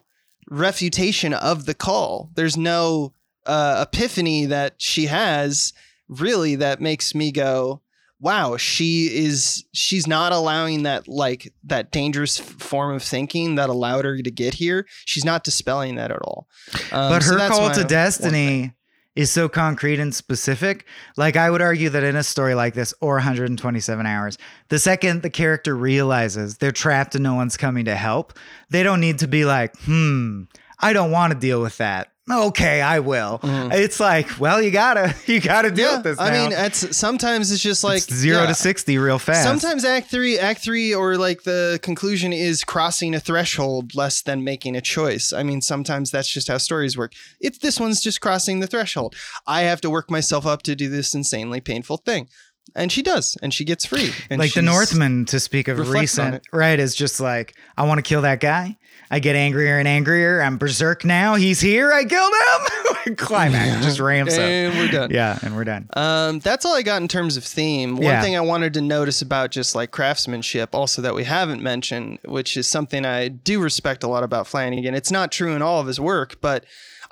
refutation of the call. There's no uh, epiphany that she has really that makes me go, wow, she is, she's not allowing that, like, that dangerous form of thinking that allowed her to get here. She's not dispelling that at all. Um, but her that's call to destiny is so concrete and specific. Like I would argue that in a story like this, or 127 hours, the second the character realizes they're trapped and no one's coming to help, they don't need to be like, hmm, I don't want to deal with that. Okay, I will. Mm-hmm. It's like, well, you gotta, you gotta deal. Yeah, with this. I mean, it's sometimes it's just like It's zero yeah. to sixty real fast. Sometimes Act Three, Act Three, or like the conclusion is crossing a threshold less than making a choice. I mean, sometimes that's just how stories work. It's this one's just crossing the threshold. I have to work myself up to do this insanely painful thing, and she does, and she gets free. And like the Northman, to speak of recent, right? Is just like I want to kill that guy. I get angrier and angrier. I'm berserk now. He's here. I killed him. Climax just ramps up. and we're done. Yeah, and we're done. Um, that's all I got in terms of theme. One Yeah. thing I wanted to notice about just like craftsmanship, also that we haven't mentioned, which is something I do respect a lot about Flanagan. It's not true in all of his work, but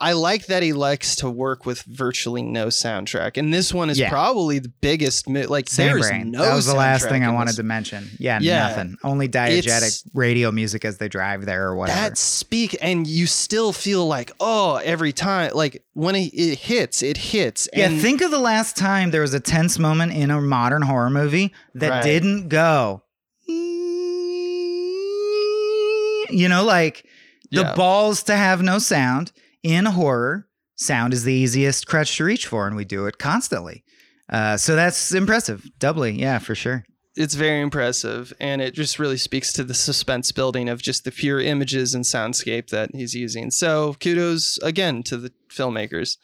I like that he likes to work with virtually no soundtrack, and this one is Yeah. probably the biggest. Like Same there is brain. no. that was the last thing I wanted to mention. Yeah, Yeah. nothing. Only diegetic radio music as they drive there or whatever. That speak, and you still feel like oh, every time, like when it, it hits, it hits. yeah, and think of the last time there was a tense moment in a modern horror movie that Right. didn't go. You know, like the Yeah. balls to have no sound in horror. Sound is the easiest crutch to reach for, and we do it constantly. Uh, so that's impressive. Doubly, yeah, for sure. it's very impressive and it just really speaks to the suspense building of just the pure images and soundscape that he's using so kudos again to the filmmakers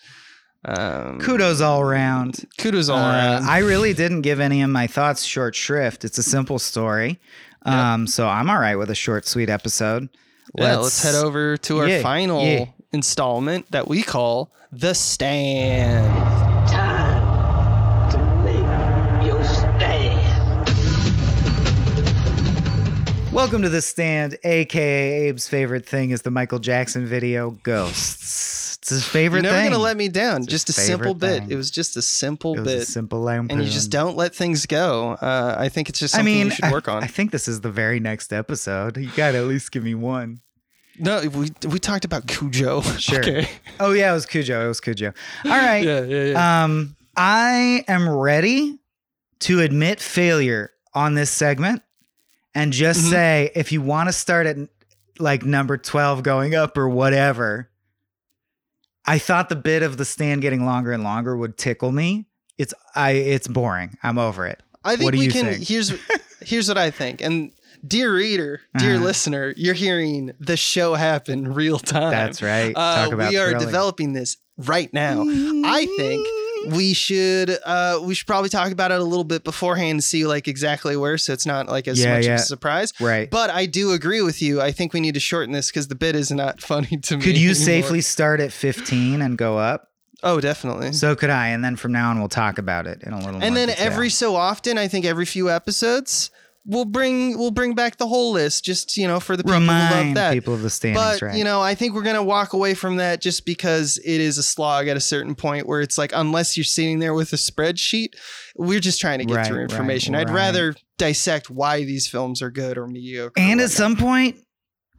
um, Kudos all around. kudos all Uh, around I really didn't give any of my thoughts short shrift. It's a simple story. Um, so I'm all right with a short, sweet episode. yeah, let's head over to our Yeah, final yeah. Installment that we call the stand Time to make your stand. Welcome to the stand, aka Abe's favorite thing is the Michael Jackson video Ghosts. It's his favorite you're never thing. gonna let me down It's just a simple favorite bit it was just a simple it was bit a simple lampoon. and you just don't let things go uh, i think it's just I something mean, you should work on I, I think this is the very next episode. You gotta at least give me one. No we, we talked about cujo Sure. okay Oh yeah, it was Cujo. It was Cujo. All right. yeah yeah yeah Um, I am ready to admit failure on this segment and just Mhm. say if you want to start at like number 12 going up or whatever, I thought the bit of the stand getting longer and longer would tickle me. It's I it's boring. I'm over it. I think What do we you can. think? Here's here's what I think. And dear reader, dear Uh-huh. listener, you're hearing the show happen real time. That's right. Uh, Talk about we are thrilling. developing this right now. I think we should uh we should probably talk about it a little bit beforehand and see like exactly where so it's not like as Yeah, much yeah. of a surprise. Right. But I do agree with you. I think we need to shorten this because the bit is not funny to me. Could you anymore. safely start at 15 and go up? Oh, definitely. So could I. And then from now on, we'll talk about it in a little more and then detail. every so often i think every few episodes we'll bring we'll bring back the whole list just you know for the people who love that people of the standings, but right? you know i think we're gonna walk away from that just because it is a slog at a certain point where it's like unless you're sitting there with a spreadsheet we're just trying to get Right, through right, information i'd right. rather dissect why these films are good or mediocre or And at some point,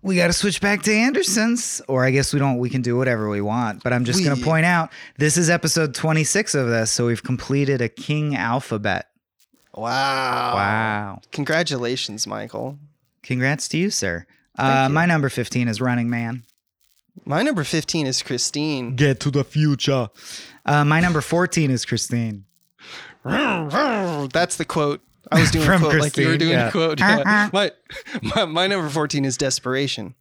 we got to switch back to Anderson's, or I guess we don't. We can do whatever we want. But I'm just going to point out this is episode 26 of this, so we've completed a king alphabet. Wow Wow! congratulations michael Congrats to you, sir. Uh, you. my number 15 is Running Man. my number 15 is christine Get to the future. Uh, my number 14 is Christine. That's the quote. I was doing From a quote like you were doing yeah. a quote. Yeah. my, my my number fourteen is desperation.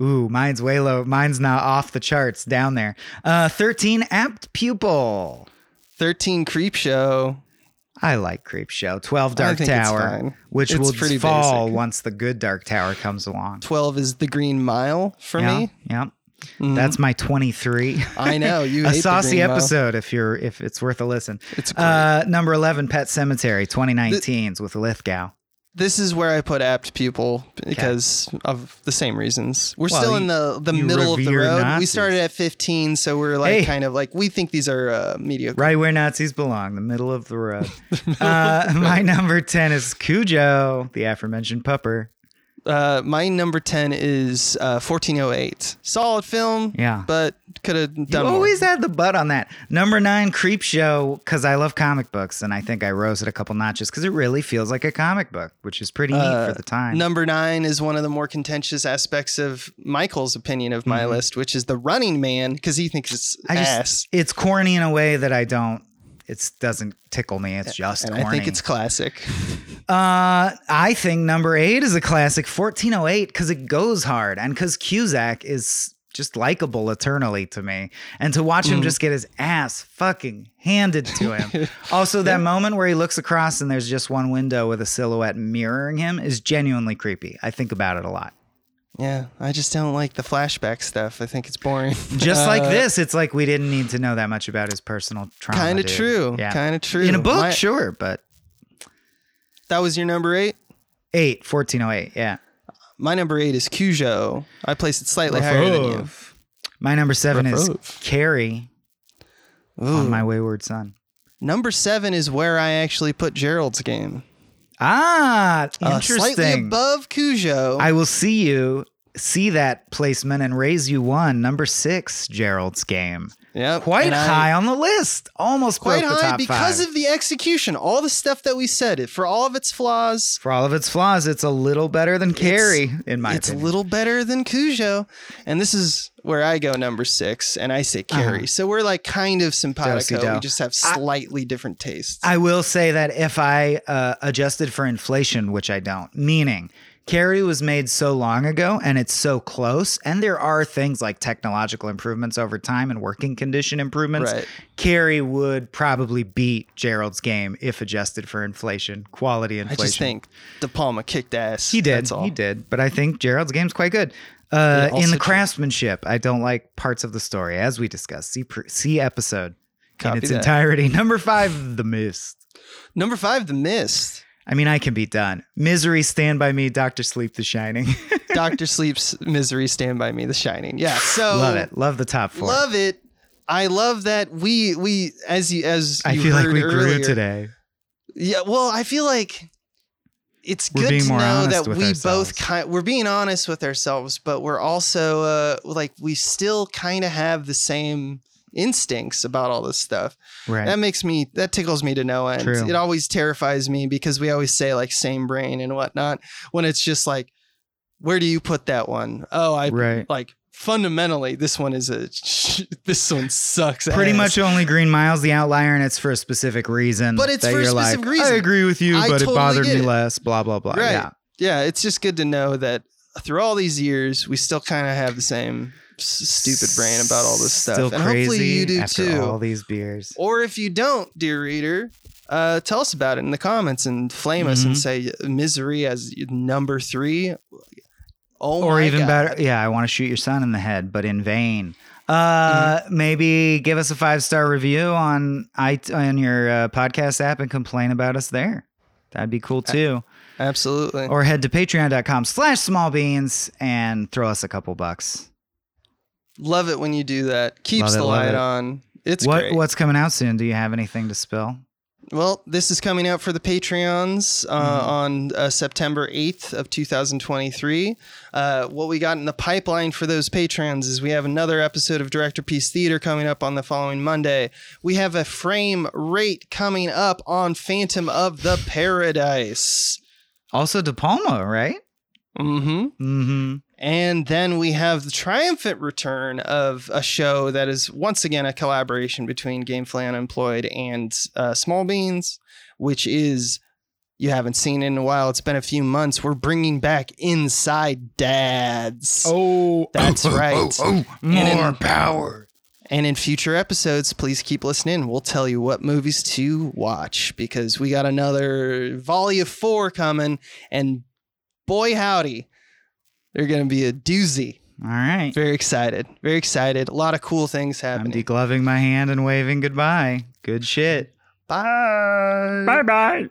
Ooh, mine's way low. Mine's not off the charts, down there. Uh, 13 Apt Pupil. Thirteen creep show. I like Creep Show. 12 Dark Tower, which It's will pretty fall basic. once the good Dark Tower comes along. Twelve is the Green Mile for yeah, me. Yeah. Mhm. That's my 23. I know you. a hate the saucy episode if you're if it's worth a listen. It's great. Uh, number 11 Pet Sematary 2019s with Lithgow. This is where I put apt pupil because of the same reasons. We're Well, still in the the middle of the road. We started at fifteen, so we're like Hey. kind of like we think these are uh, mediocre. Right where Nazis belong, the middle of the road. uh, my number 10 is Cujo, the aforementioned pupper. Uh, my number ten is uh, fourteen oh eight. Solid film. Yeah. but could have You done more. always had the butt on that. Number nine, Creep Show, because I love comic books, and I think I rose it a couple notches because it really feels like a comic book, which is pretty neat Uh, for the time. Number nine is one of the more contentious aspects of Michael's opinion of my list, which is the Running Man, because he thinks it's Mm-hmm. I just ass, it's corny in a way that I don't. It doesn't tickle me. It's just and corny. I think it's classic. Uh, I think number eight is a classic, 1408, because it goes hard and because Cusack is just likable eternally to me. And to watch Mm. him just get his ass fucking handed to him. also, that moment where he looks across and there's just one window with a silhouette mirroring him is genuinely creepy. I think about it a lot. Yeah, I just don't like the flashback stuff. I think it's boring. Just like Uh, this, it's like we didn't need to know that much about his personal trauma. Kind of true. Yeah. Kind of true. In a book, My- sure, but That was your number eight. eight, 1408, yeah. My number eight is Cujo. I placed it slightly higher than you. My number seven is. Carrie Ooh. on My Wayward Son. Number seven is where I actually put Gerald's game. Ah, Uh, interesting. slightly above Cujo. I will see you see that placement and raise you one. Number six, Gerald's game. Yep. Quite and I- high on the list. Almost quite high because five. of the execution. All the stuff that we said, it for all of its flaws, For all of its flaws, it's a little better than Carrie, in my it's opinion. a little better than Cujo. And this is where I go number six, and I say Carrie. So we're like kind of simpatico. We just have slightly different tastes. I will say that if I uh, adjusted for inflation, which I don't, meaning Carrie was made so long ago and it's so close, and there are things like technological improvements over time and working condition improvements. Right. Carrie would probably beat Gerald's game if adjusted for inflation, quality inflation. I just think De Palma kicked ass. he did. He did. But I think Gerald's game's quite good. Uh, in the craftsmanship, I don't like parts of the story, as we discussed. See, pr- see episode Copy in its that. entirety. Number five, The Mist. Number five, The Mist. I mean, I can be done. Misery, Stand By Me, Doctor Sleep, The Shining. Doctor Sleep's Misery, Stand By Me, The Shining. Yeah. So love it. Love the top four. Love it. I love that we we as you as I you feel like heard we grew earlier- today. Yeah, well, I feel like it's We're good to know that we ourselves. both kind we're being honest with ourselves, but we're also uh like we still kind of have the same instincts about all this stuff. Right. That makes me that tickles me to no end. True. It always terrifies me because we always say like same brain and whatnot when it's just like, where do you put that one? Oh, I Right. like fundamentally this one is a this one sucks. Pretty ass. much only Green Mile's the outlier, and it's for a specific reason. But it's for a specific like, reason. I agree with you, I but totally it bothered me it. less. Blah blah blah. Right. Yeah. yeah, it's just good to know that through all these years, we still kind of have the same stupid brain about all this stuff. Still and crazy hopefully you do too. all these beers. or if you don't, dear reader, uh, tell us about it in the comments and flame us and Mhm. say misery as number three. Oh, or even God. better, yeah, I want to shoot your son in the head, but in vain. Uh, Mm-hmm. maybe give us a five star review on i on your uh, podcast app and complain about us there. That'd be cool too. Absolutely. Or head to patreon.com slash small beans and throw us a couple bucks. love it when you do that. Keeps it, the light it. on. It's what great. what's coming out soon? Do you have anything to spill? Well, this is coming out for the Patreons uh, Mm-hmm. on uh, September 8th of 2023. Uh, what we got in the pipeline for those Patreons is we have another episode of Director Piece Theater coming up on the following Monday. We have a frame rate coming up on Phantom of the Paradise. Also De Palma, right? Mm-hmm. Mm-hmm. And then we have the triumphant return of a show that is once again a collaboration between Gamefully Unemployed and uh, Small Beans, which is you haven't seen it in a while. It's been a few months. We're bringing back Inside Dads. Oh, That's right. And in- power. And in future episodes, please keep listening. We'll tell you what movies to watch because we got another volley of four coming. And boy, howdy, they're going to be a doozy. All right. Very excited. Very excited. A lot of cool things happening. I'm degloving my hand and waving goodbye. Good shit. Bye. Bye. bye.